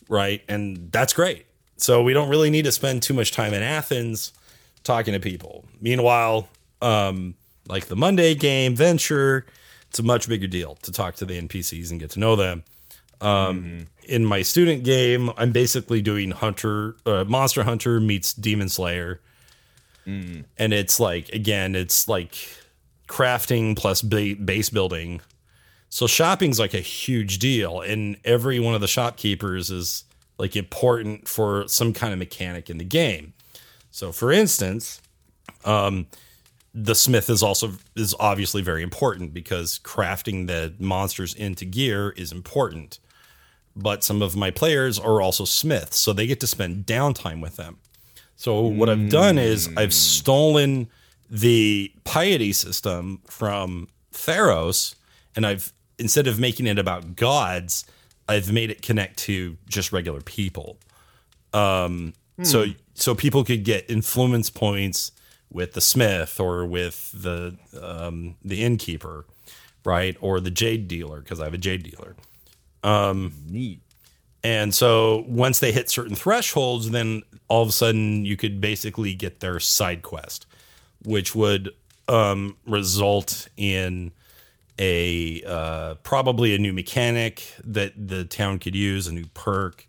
Right? And that's great. So we don't really need to spend too much time in Athens talking to people. Meanwhile, um, like the Monday game, Venture, it's a much bigger deal to talk to the NPCs and get to know them. Um, In my student game, I'm basically doing Hunter, uh, Monster Hunter meets Demon Slayer, and it's like again, it's like crafting plus ba- base building. So shopping's like a huge deal, and every one of the shopkeepers is like important for some kind of mechanic in the game. So, for instance, um, the smith is also is obviously very important because crafting the monsters into gear is important. But some of my players are also smiths, so they get to spend downtime with them. So what I've done is I've stolen the piety system from Theros, and I've instead of making it about gods, I've made it connect to just regular people. Um, so so people could get influence points with the smith or with the um, the innkeeper, right, or the jade dealer because I have a jade dealer. Neat. And so once they hit certain thresholds, then all of a sudden you could basically get their side quest, which would um, result in a uh, probably a new mechanic that the town could use, a new perk,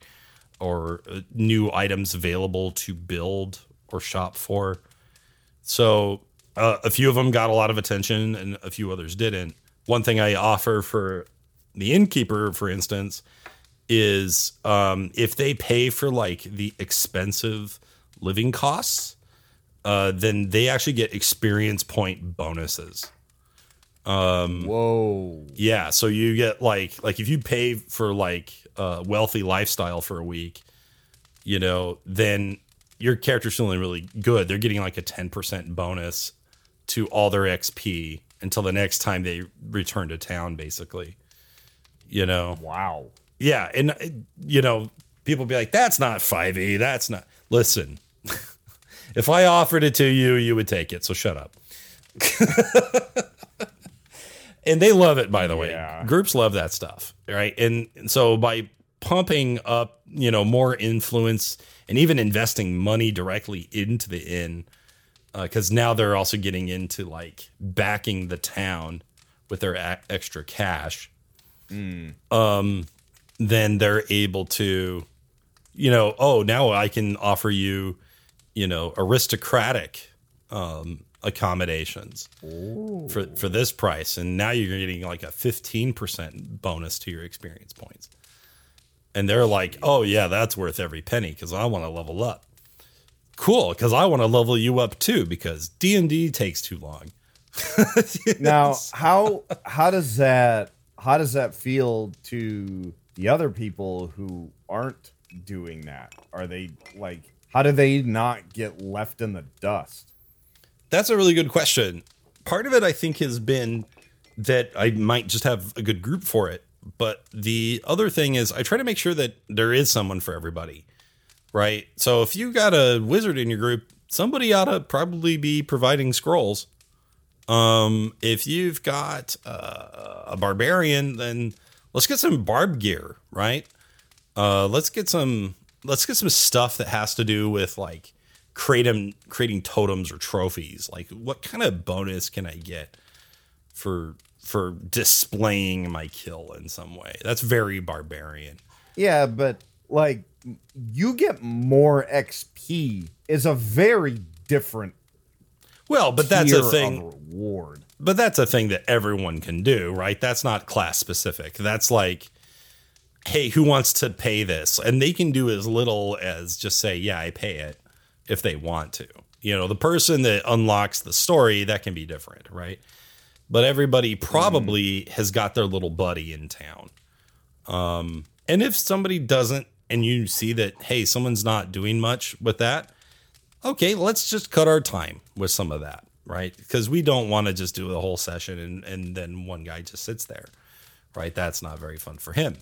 or uh, new items available to build or shop for. So uh, a few of them got a lot of attention, and a few others didn't. One thing I offer for the innkeeper, for instance, is um, if they pay for like the expensive living costs, uh, then they actually get experience point bonuses. Um, Whoa. Yeah, so you get like like if you pay for like a wealthy lifestyle for a week, you know, then your character's feeling really good. They're getting like a 10% bonus to all their XP until the next time they return to town, basically. You know? Wow. Yeah. And, uh, you know, people be like, that's not 5e. That's not. Listen, [laughs] if I offered it to you, you would take it. So shut up. [laughs] and they love it, by the yeah. way. Groups love that stuff. Right. And so by pumping up, you know, more influence and even investing money directly into the inn because uh, now they're also getting into like backing the town with their a- extra cash. Mm. Um, then they're able to, you know, oh, now I can offer you, you know, aristocratic um, accommodations Ooh. for for this price, and now you're getting like a fifteen percent bonus to your experience points. And they're like, oh yeah, that's worth every penny because I want to level up cool because I want to level you up too because D and D takes too long. [laughs] now, how how does that how does that feel to the other people who aren't doing that? Are they like how do they not get left in the dust? That's a really good question. Part of it I think has been that I might just have a good group for it. But the other thing is I try to make sure that there is someone for everybody right? So if you got a wizard in your group, somebody ought to probably be providing scrolls. Um, if you've got uh, a barbarian, then let's get some barb gear, right? Uh, let's get some let's get some stuff that has to do with like creating creating totems or trophies. Like what kind of bonus can I get for for displaying my kill in some way? That's very barbarian. Yeah, but like you get more XP is a very different. Well, but that's a thing. Reward. But that's a thing that everyone can do, right? That's not class specific. That's like, hey, who wants to pay this? And they can do as little as just say, yeah, I pay it if they want to. You know, the person that unlocks the story, that can be different, right? But everybody probably mm. has got their little buddy in town. Um, and if somebody doesn't and you see that hey someone's not doing much with that okay let's just cut our time with some of that right because we don't want to just do the whole session and, and then one guy just sits there right that's not very fun for him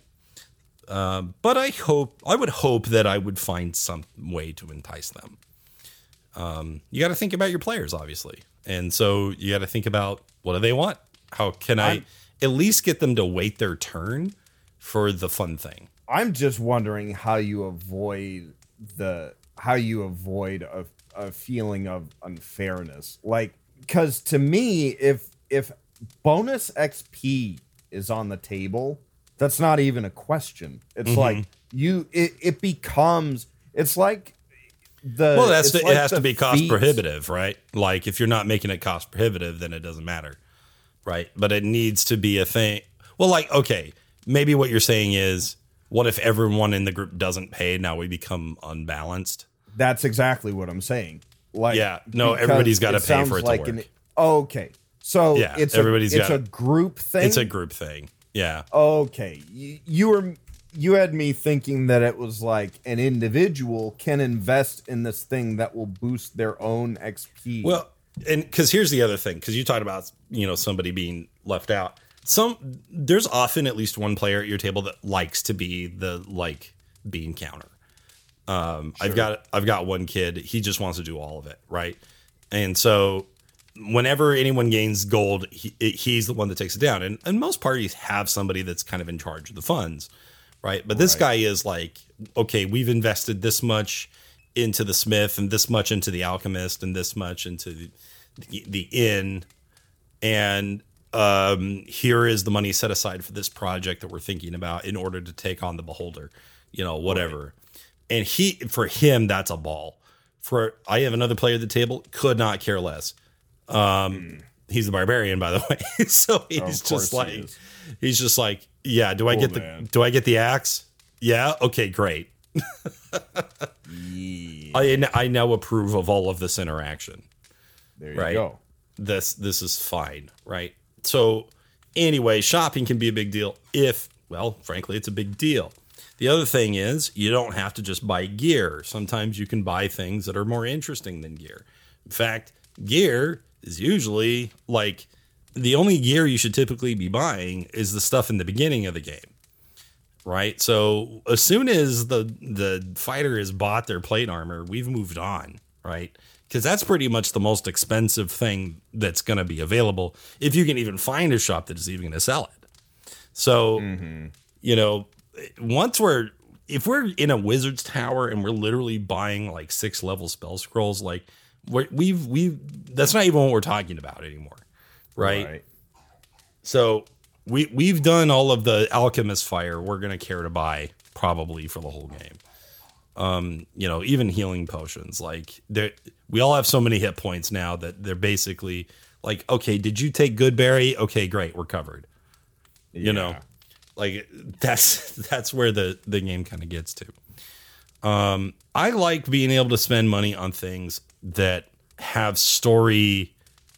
uh, but i hope i would hope that i would find some way to entice them um, you got to think about your players obviously and so you got to think about what do they want how can i I'm, at least get them to wait their turn for the fun thing I'm just wondering how you avoid the how you avoid a, a feeling of unfairness. Like cuz to me if if bonus XP is on the table, that's not even a question. It's mm-hmm. like you it, it becomes it's like the Well, that's the, like it has to be cost feats. prohibitive, right? Like if you're not making it cost prohibitive, then it doesn't matter. Right? But it needs to be a thing. Well, like okay, maybe what you're saying is what if everyone in the group doesn't pay? Now we become unbalanced. That's exactly what I'm saying. Like, yeah, no, everybody's got to pay for it like to work. An, okay, so yeah, it's everybody's a, it's got, a group thing. It's a group thing. Yeah. Okay, you, you were you had me thinking that it was like an individual can invest in this thing that will boost their own XP. Well, and because here's the other thing, because you talked about you know somebody being left out some there's often at least one player at your table that likes to be the like bean counter. Um, sure. I've got I've got one kid. He just wants to do all of it, right? And so whenever anyone gains gold, he, he's the one that takes it down. And, and most parties have somebody that's kind of in charge of the funds, right? But this right. guy is like, okay, we've invested this much into the smith and this much into the alchemist and this much into the, the, the inn, and um, here is the money set aside for this project that we're thinking about in order to take on the beholder, you know, whatever. Right. And he, for him, that's a ball. For I have another player at the table, could not care less. Um, mm. He's a barbarian, by the way. [laughs] so oh, he's oh, just like, he he's just like, yeah. Do I get man. the Do I get the axe? Yeah. Okay. Great. yeah. I I now approve of all of this interaction. There you right? go. This this is fine, right? So anyway, shopping can be a big deal if, well, frankly, it's a big deal. The other thing is you don't have to just buy gear. Sometimes you can buy things that are more interesting than gear. In fact, gear is usually like the only gear you should typically be buying is the stuff in the beginning of the game. Right? So as soon as the the fighter has bought their plate armor, we've moved on, right? Cuz that's pretty much the most expensive thing that's going to be available if you can even find a shop that is even going to sell it. So, mm-hmm. you know, once we're if we're in a wizard's tower and we're literally buying like six level spell scrolls like we we've we've that's not even what we're talking about anymore right? right. So we we've done all of the alchemist fire we're gonna care to buy probably for the whole game. Um, you know, even healing potions. Like there we all have so many hit points now that they're basically like, okay, did you take Goodberry? Okay, great, we're covered. Yeah. You know, like that's [laughs] that's where the the game kind of gets to. Um, I like being able to spend money on things that have story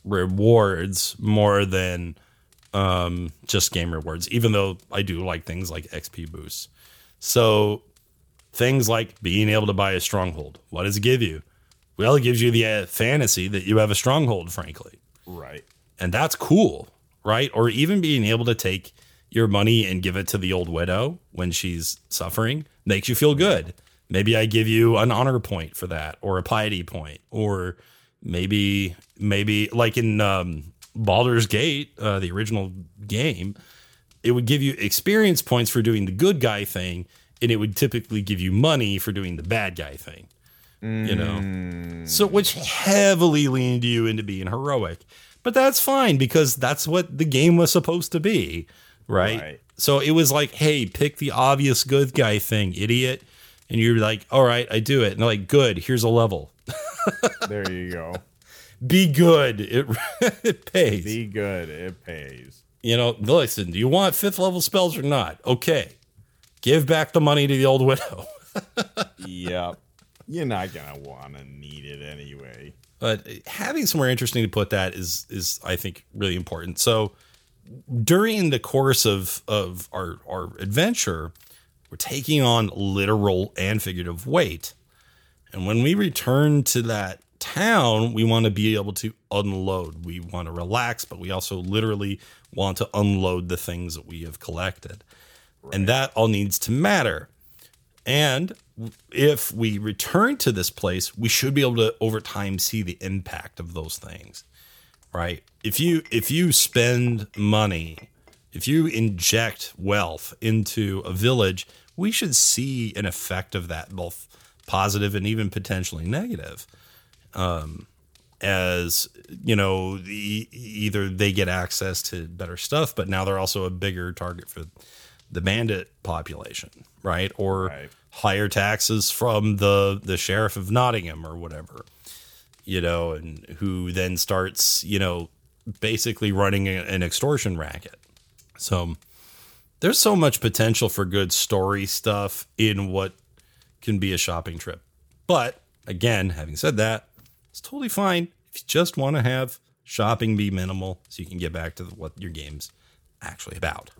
rewards more than um, just game rewards, even though I do like things like XP boosts. So things like being able to buy a stronghold. What does it give you? Well, it gives you the uh, fantasy that you have a stronghold, frankly. Right. And that's cool, right? Or even being able to take your money and give it to the old widow when she's suffering makes you feel good. Maybe I give you an honor point for that or a piety point or maybe maybe like in um, Baldur's Gate, uh, the original game, it would give you experience points for doing the good guy thing, and it would typically give you money for doing the bad guy thing. Mm. You know, mm. so which heavily leaned you into being heroic, but that's fine because that's what the game was supposed to be, right? right. So it was like, hey, pick the obvious good guy thing, idiot. And you're like, all right, I do it. And they're like, good, here's a level. [laughs] there you go. Be good. It [laughs] it pays. Be good. It pays. You know, listen, do you want fifth level spells or not? Okay. Give back the money to the old widow. [laughs] yep. You're not gonna want to need it anyway. But having somewhere interesting to put that is is I think really important. So during the course of of our our adventure, we're taking on literal and figurative weight. And when we return to that town, we want to be able to unload. We want to relax, but we also literally want to unload the things that we have collected. Right. And that all needs to matter. And if we return to this place, we should be able to over time see the impact of those things. Right? If you if you spend money, if you inject wealth into a village, we should see an effect of that both positive and even potentially negative. Um, as you know, the, either they get access to better stuff, but now they're also a bigger target for the bandit population, right? Or right. higher taxes from the the sheriff of Nottingham or whatever, you know, and who then starts, you know, basically running a, an extortion racket. So there's so much potential for good story stuff in what can be a shopping trip. But again, having said that, it's totally fine if you just want to have shopping be minimal so you can get back to what your game's actually about.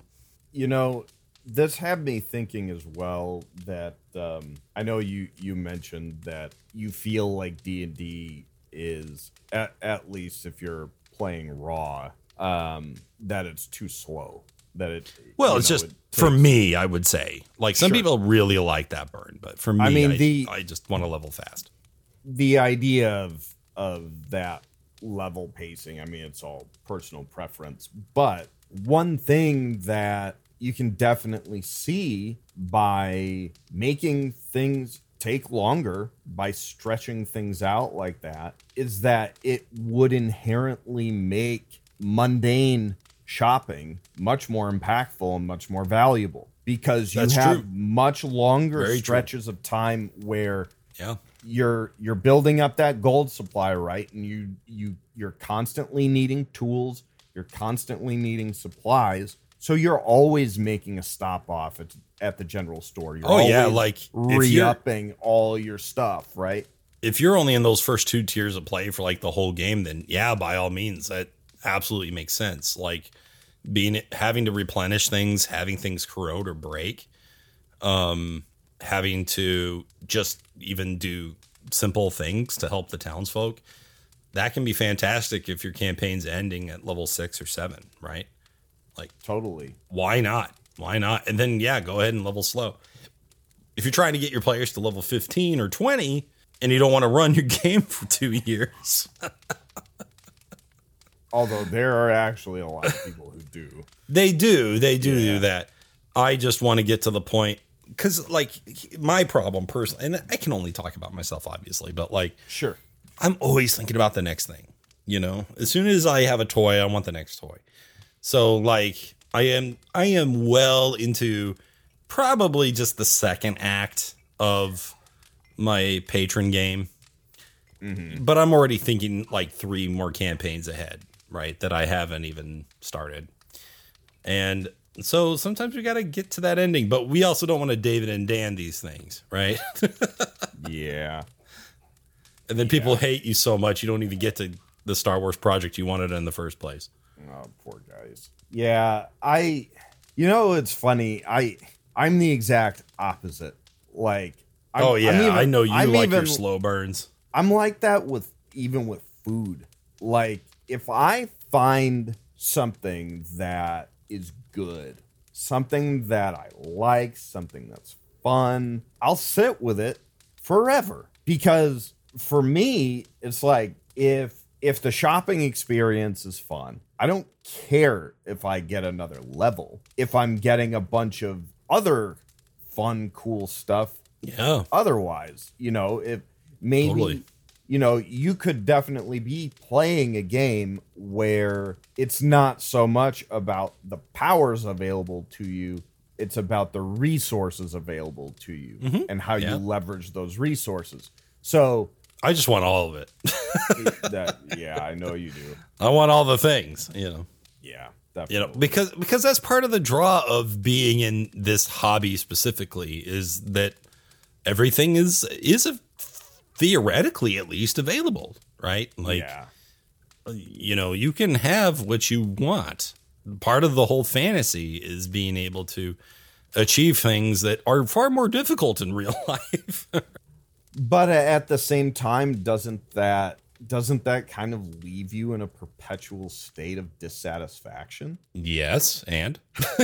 You know, this had me thinking as well that um, I know you you mentioned that you feel like D and D is at, at least if you're playing raw um, that it's too slow that it well it's know, just it for me i would say like some sure. people really like that burn but for me i mean I, the i just want to level fast the idea of of that level pacing i mean it's all personal preference but one thing that you can definitely see by making things take longer by stretching things out like that is that it would inherently make mundane shopping much more impactful and much more valuable because you That's have true. much longer Very true. stretches of time where Yeah. you're you're building up that gold supply right and you you you're constantly needing tools you're constantly needing supplies so you're always making a stop off at, at the general store you're Oh, yeah, like, re-upping all your stuff right if you're only in those first two tiers of play for like the whole game, then yeah, by all means, that absolutely makes sense. Like being having to replenish things, having things corrode or break, um, having to just even do simple things to help the townsfolk. That can be fantastic if your campaign's ending at level six or seven, right? Like totally Why not? Why not? And then yeah, go ahead and level slow. If you're trying to get your players to level 15 or 20 and you don't want to run your [laughs] game for two years, [laughs] although there are actually a lot of people who do they do. They do Yeah. do that. I just want to get to the point because, like, my problem personally, and I can only talk about myself, obviously, but like, sure I'm always thinking about the next thing. You know, as soon as I have a toy, I want the next toy. So like I am I am well into probably just the second act of my patron game. Mm-hmm. But I'm already thinking like three more campaigns ahead, right? That I haven't even started. And so sometimes we got to get to that ending, but we also don't want to David and Dan these things, right? [laughs] yeah and then people hate you so much you don't even get to the Star Wars project you wanted in the first place. Oh, poor guys. Yeah, I. You know, it's funny. I I'm the exact opposite. Like, I'm, oh yeah, I'm even- I know you I'm like your slow burns. I'm like that with even with food. Like, if I find something that is good, something that I like, something that's fun, I'll sit with it forever. Because for me, it's like if if the shopping experience is fun, I don't care if I get another level. If I'm getting a bunch of other fun, cool stuff Yeah, otherwise you know if maybe Totally. You know you could definitely be playing a game where it's not so much about the powers available to you it's about the resources available to you and how Mm-hmm. Yeah. you leverage those resources so I just want all of it. [laughs] that yeah i know you do I want all the things, you know. yeah You know, because because that's part of the draw of being in this hobby specifically is that everything is is a, theoretically at least available, right? Like yeah you know, you can have what you want. Part of the whole fantasy is being able to achieve things that are far more difficult in [laughs] real life. but at the same time doesn't that doesn't that kind of leave you in a perpetual state of dissatisfaction yes, and [laughs]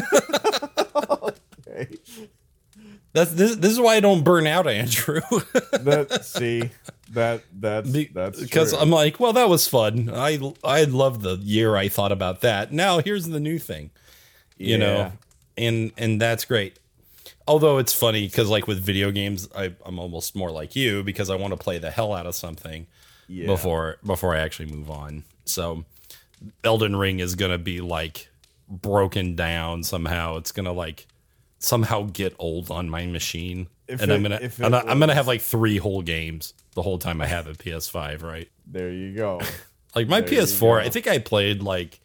okay. That's this, this is why I don't burn out, Andrew. [laughs] that see that that's that's because. I'm like, well, that was fun. I I love the year I thought about that. Now here's the new thing, you know, and and that's great. Although it's funny because like with video games, I, I'm almost more like you because I want to play the hell out of something Yeah. before before I actually move on. So Elden Ring is gonna be like broken down somehow. It's gonna like somehow get old on my machine, If and I'm gonna if and I, I'm gonna have like three whole games the whole time I have a PS5, right? there you go [laughs] Like my There PS4. I think I played like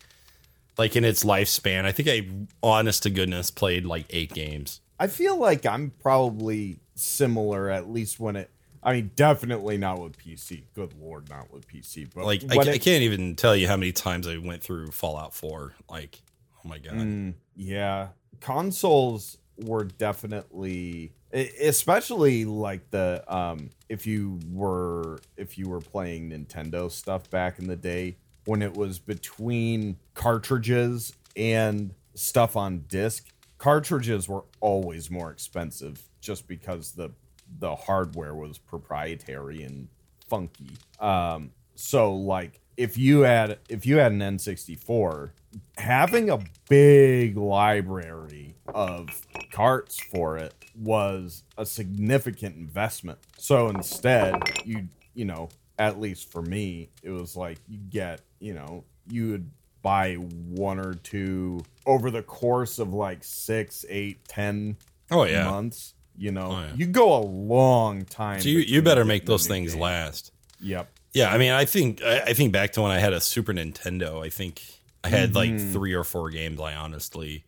like in its lifespan. I think I honest to goodness played like 8 games. i feel like i'm probably similar at least when it i mean definitely not with pc good lord not with pc but Like I, when I can't even tell you how many times I went through Fallout 4. Like oh my god. Mm, yeah consoles were definitely especially like the um if you were if you were playing nintendo stuff back in the day when it was between cartridges and stuff on disc cartridges were always more expensive just because the the hardware was proprietary and funky. Um so like if you had if you had an N64 having a big library of carts for it was a significant investment. So instead, you you know, at least for me, it was like you get, you know, you would buy one or two over the course of like six, eight, ten Oh yeah. months. You know, Oh, yeah. you go a long time. So you, you better make those things game. last. Yep. Yeah, I mean, I think I, I think back to when I had a Super Nintendo. I think I had like Mm-hmm. three or four games I honestly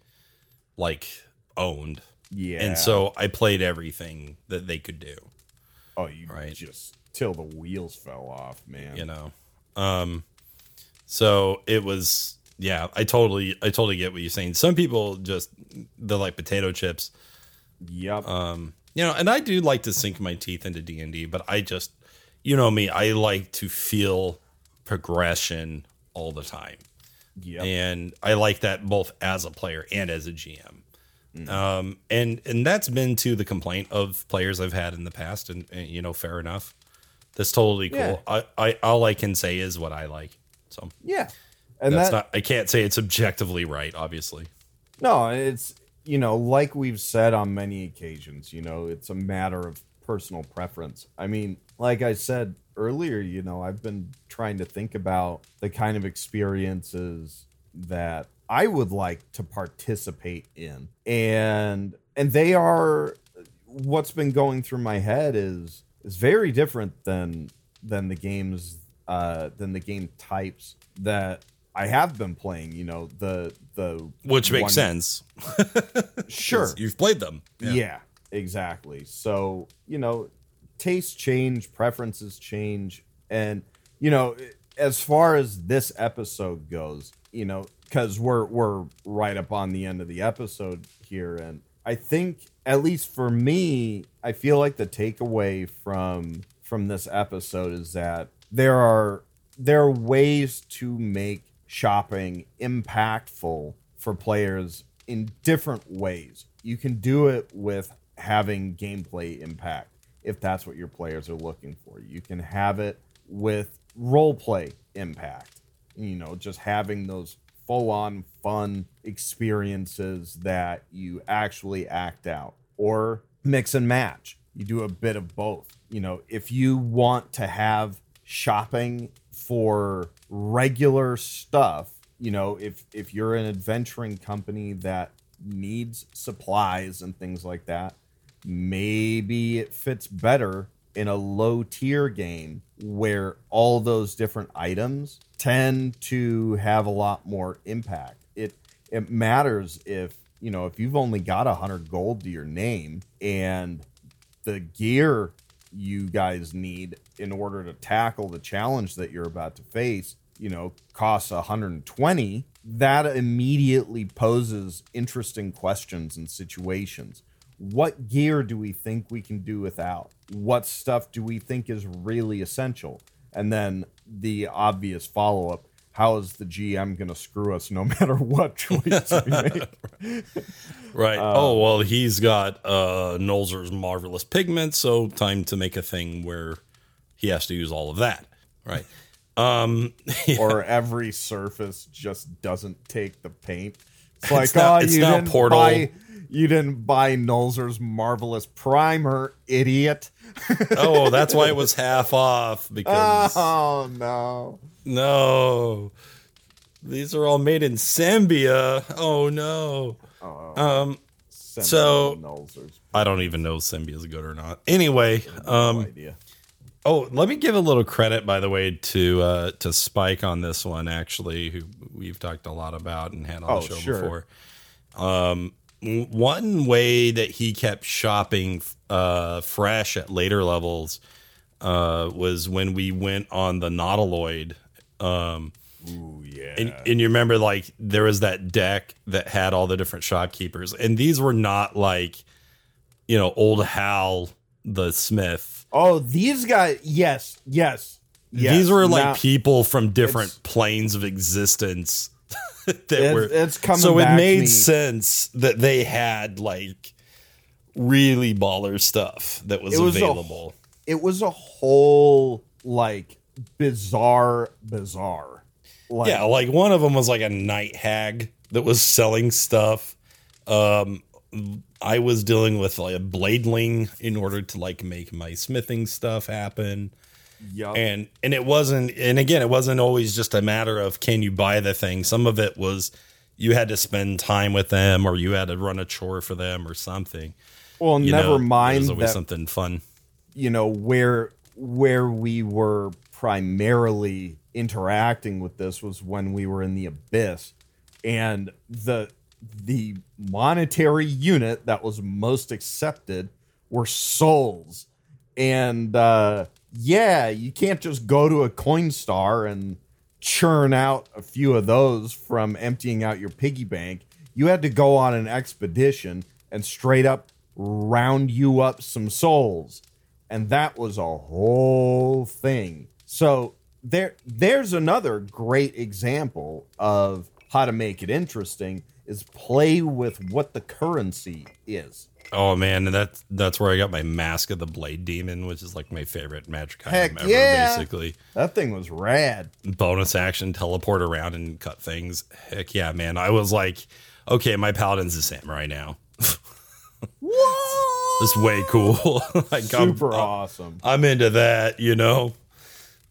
like owned, Yeah. and so I played everything that they could do. oh, you Right. just till the wheels fell off, man. You know, um, so it was yeah. I totally I totally get what you're saying. Some people just they're like potato chips. Yep. Um, you know, and I do like to sink my teeth into D and D, but I just, you know me, I like to feel progression all the time, yep. and I like that both as a player and as a GM. Um, and and that's been to the complaint of players I've had in the past, and, and you know, fair enough. That's totally cool. Yeah. I, I all I can say is what I like. So yeah. And that's that, not. I can't say it's objectively right, obviously. No, it's you know, like we've said on many occasions, you know, it's a matter of personal preference. I mean, like I said earlier, you know, I've been trying to think about the kind of experiences that I would like to participate in. And and they are what's been going through my head is is very different than than the games uh than the game types that I have been playing, you know, the the Which makes sense. [laughs] Sure. You've played them. Yeah. exactly. So, you know, tastes change, preferences change. And, you know, as far as this episode goes, you know, because we're we're right up on the end of the episode here. And I think at least for me, I feel like the takeaway from from this episode is that there are there are ways to make shopping impactful for players in different ways. You can do it with having gameplay impact if that's what your players are looking for. You can have it with role play impact. You know, just having those full on fun experiences that you actually act out or mix and match. You do a bit of both. You know, if you want to have shopping for regular stuff, you know, if if you're an adventuring company that needs supplies and things like that, maybe it fits better in a low tier game where all those different items tend to have a lot more impact. It it matters if you know if you've only got a hundred gold to your name and the gear you guys need in order to tackle the challenge that you're about to face, you know, costs 120, that immediately poses interesting questions and situations. What gear do we think we can do without? What stuff do we think is really essential? And then the obvious follow up how is the GM going to screw us no [laughs] matter what choice we [laughs] make? Right. Uh, oh well, he's got uh Nolzur's marvelous pigment, so time to make a thing where he has to use all of that. Right. Um. [laughs] or every surface just doesn't take the paint. It's like, now- oh, it's you now didn't Portal. buy, you didn't buy Nolzur's marvelous primer, idiot. [laughs] oh, that's why it was half off because [laughs] Oh no. no, these are all made in Zambia. Oh no. Um. Send So- I don't even know if is good or not. Anyway, um. No idea. Oh, let me give a little credit, by the way, to uh, to Spike on this one. Actually, who we've talked a lot about and had on Oh, the show sure. before. Um, one way that he kept shopping uh, fresh at later levels uh, was when we went on the Nautiloid. Um, Ooh, yeah. and, and you remember, like there was that deck that had all the different shopkeepers, and these were not like, you know, old Hal the Smith oh, these guys. Yes, yes. yes. These were like Now, people from different planes of existence [laughs] that It's- were. it's coming so it made sense that they had like really baller stuff that was, It was a- available. it was a whole like bazaar, bazaar. Like, yeah, like one of them was like a night hag that was selling stuff. Um, I was dealing with like a bladeling in order to like make my smithing stuff happen. Yup. and and it wasn't and again it wasn't always just a matter of can you buy the thing. Some of it was you had to spend time with them or you had to run a chore for them or something. Well, you never know, mind there's always that something fun. you know where where we were primarily interacting with this was when we were in the abyss. And the the monetary unit that was most accepted were souls. And uh yeah you can't just go to a coinstar and churn out a few of those from emptying out your piggy bank you had to go on an expedition and straight up round you up some souls and that was a whole thing. So there there's another great example of how to make it interesting is play with what the currency is. Oh man that's that's where i got my mask of the blade demon which is like my favorite magic Heck item ever yeah. basically That thing was rad. bonus action teleport around and cut things heck yeah man i was like okay my paladin's a samurai now [laughs] Whoa! It's way cool. [laughs] like Super I'm, awesome. I'm into that, you know.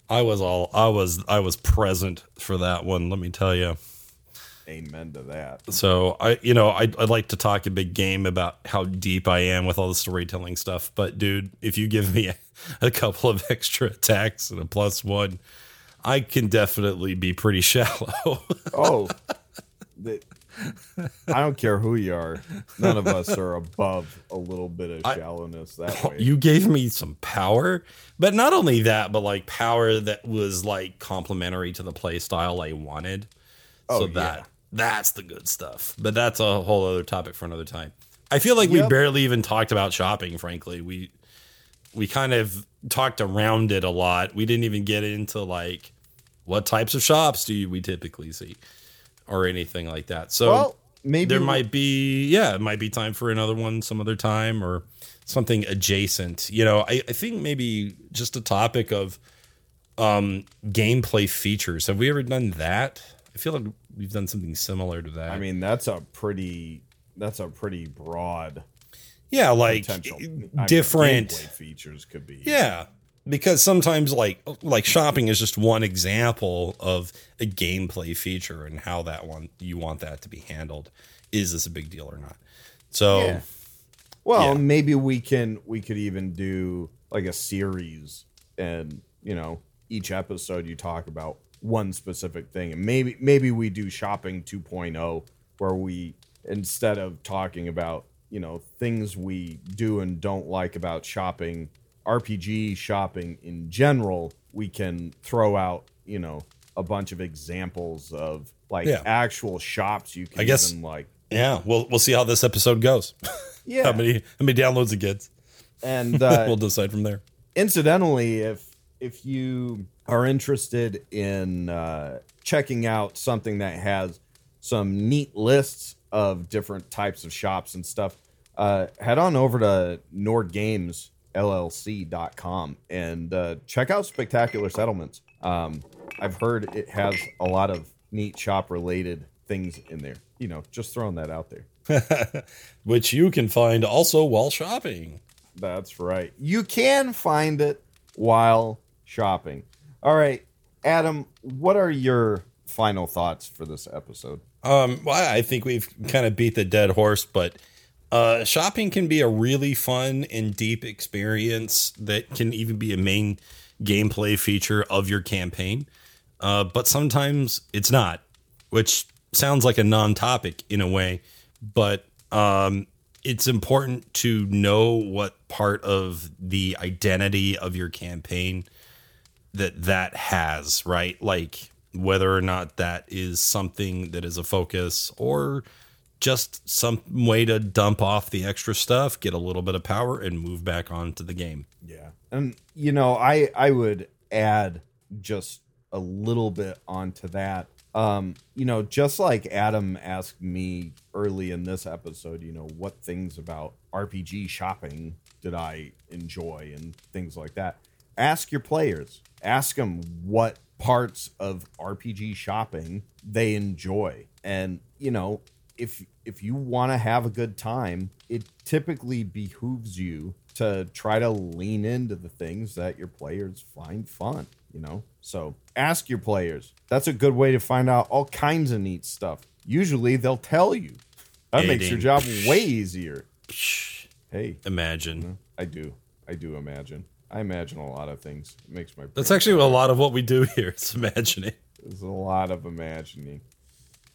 I was all I was I was present for that one, let me tell you. Amen to that. So I you know, I'd, I'd like to talk a big game about how deep I am with all the storytelling stuff, but dude, if you give me a, [laughs] a couple of extra attacks and a plus one, I can definitely be pretty [laughs] shallow. Oh, the, I don't care who you are. None of us are above a little bit of shallowness that oh, way. you gave me some power, but not only that, but like power that was like complementary to the play style I wanted. Oh, so that that's the good stuff. But that's a whole other topic for another time. I feel like we barely even talked about shopping, frankly. We we kind of talked around it a lot. We didn't even get into like what types of shops do you, we typically see or anything like that. So well, maybe there might be yeah it might be time for another one some other time or something adjacent you know i, I think maybe just a topic of um gameplay features have we ever done that i feel like we've done something similar to that I mean, that's a pretty that's a pretty broad yeah like potential. Eh, I mean, different features could be. Yeah, because sometimes like like shopping is just one example of a gameplay feature and how that one you want that to be handled. Is this a big deal or not? So Yeah. Well, Yeah. maybe we can we could even do like a series and, you know, each episode you talk about one specific thing and maybe maybe we do shopping 2.0 where we instead of talking about, you know, things we do and don't like about shopping, RPG shopping in general, we can throw out, you know, a bunch of examples of like Yeah. actual shops you can I guess- even like yeah, we'll we'll see how this episode goes. [laughs] yeah. how many how many downloads it gets. and [laughs] uh, we'll decide from there. incidentally, if if you are interested in uh, checking out something that has some neat lists of different types of shops and stuff, uh, head on over to NordGamesLLC.com and uh, check out Spectacular Settlements. Um, I've heard it has a lot of neat shop related things in there. You know, just throwing that out there. [laughs] Which you can find also while shopping. That's right. You can find it while shopping. All right, Adam, what are your final thoughts for this episode? Um, well, I think we've kind of beat the dead horse, but uh, shopping can be a really fun and deep experience that can even be a main gameplay feature of your campaign. Uh, but sometimes it's not, which sounds like a non-topic in a way, but um, it's important to know what part of the identity of your campaign that that has, right? Like whether or not that is something that is a focus or just some way to dump off the extra stuff, get a little bit of power and move back onto the game. Yeah. And you know, I I would add just a little bit onto that. Um, you know, just like Adam asked me early in this episode, you know, what things about RPG shopping did I enjoy and things like that. Ask your players. Ask them what parts of RPG shopping they enjoy. And, you know, if if you want to have a good time, it typically behooves you to try to lean into the things that your players find fun, you know? So ask your players. That's a good way to find out all kinds of neat stuff. Usually they'll tell you. That makes your job way easier. Hey, imagine. I do. I do imagine. I imagine a lot of things. It makes my That's actually a lot of what we do here. [laughs] It's imagining. There's a lot of imagining.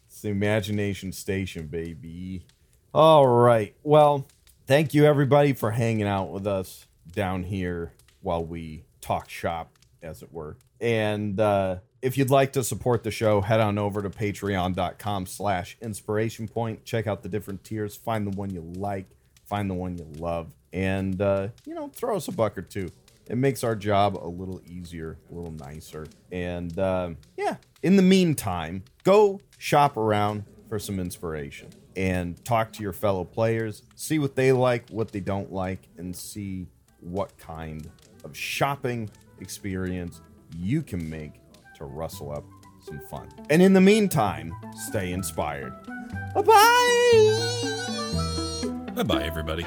It's the imagination station, baby. All right. Well, thank you everybody for hanging out with us down here while we talk shop, as it were. And uh, if you'd like to support the show, head on over to patreon.com slash inspiration point. Check out the different tiers. Find the one you like. Find the one you love. And, uh, you know, throw us a buck or two it makes our job a little easier, a little nicer. And uh, yeah, in the meantime, go shop around for some inspiration and talk to your fellow players, see what they like, what they don't like, and see what kind of shopping experience you can make to rustle up some fun. And in the meantime, stay inspired. Bye bye. Bye bye, everybody.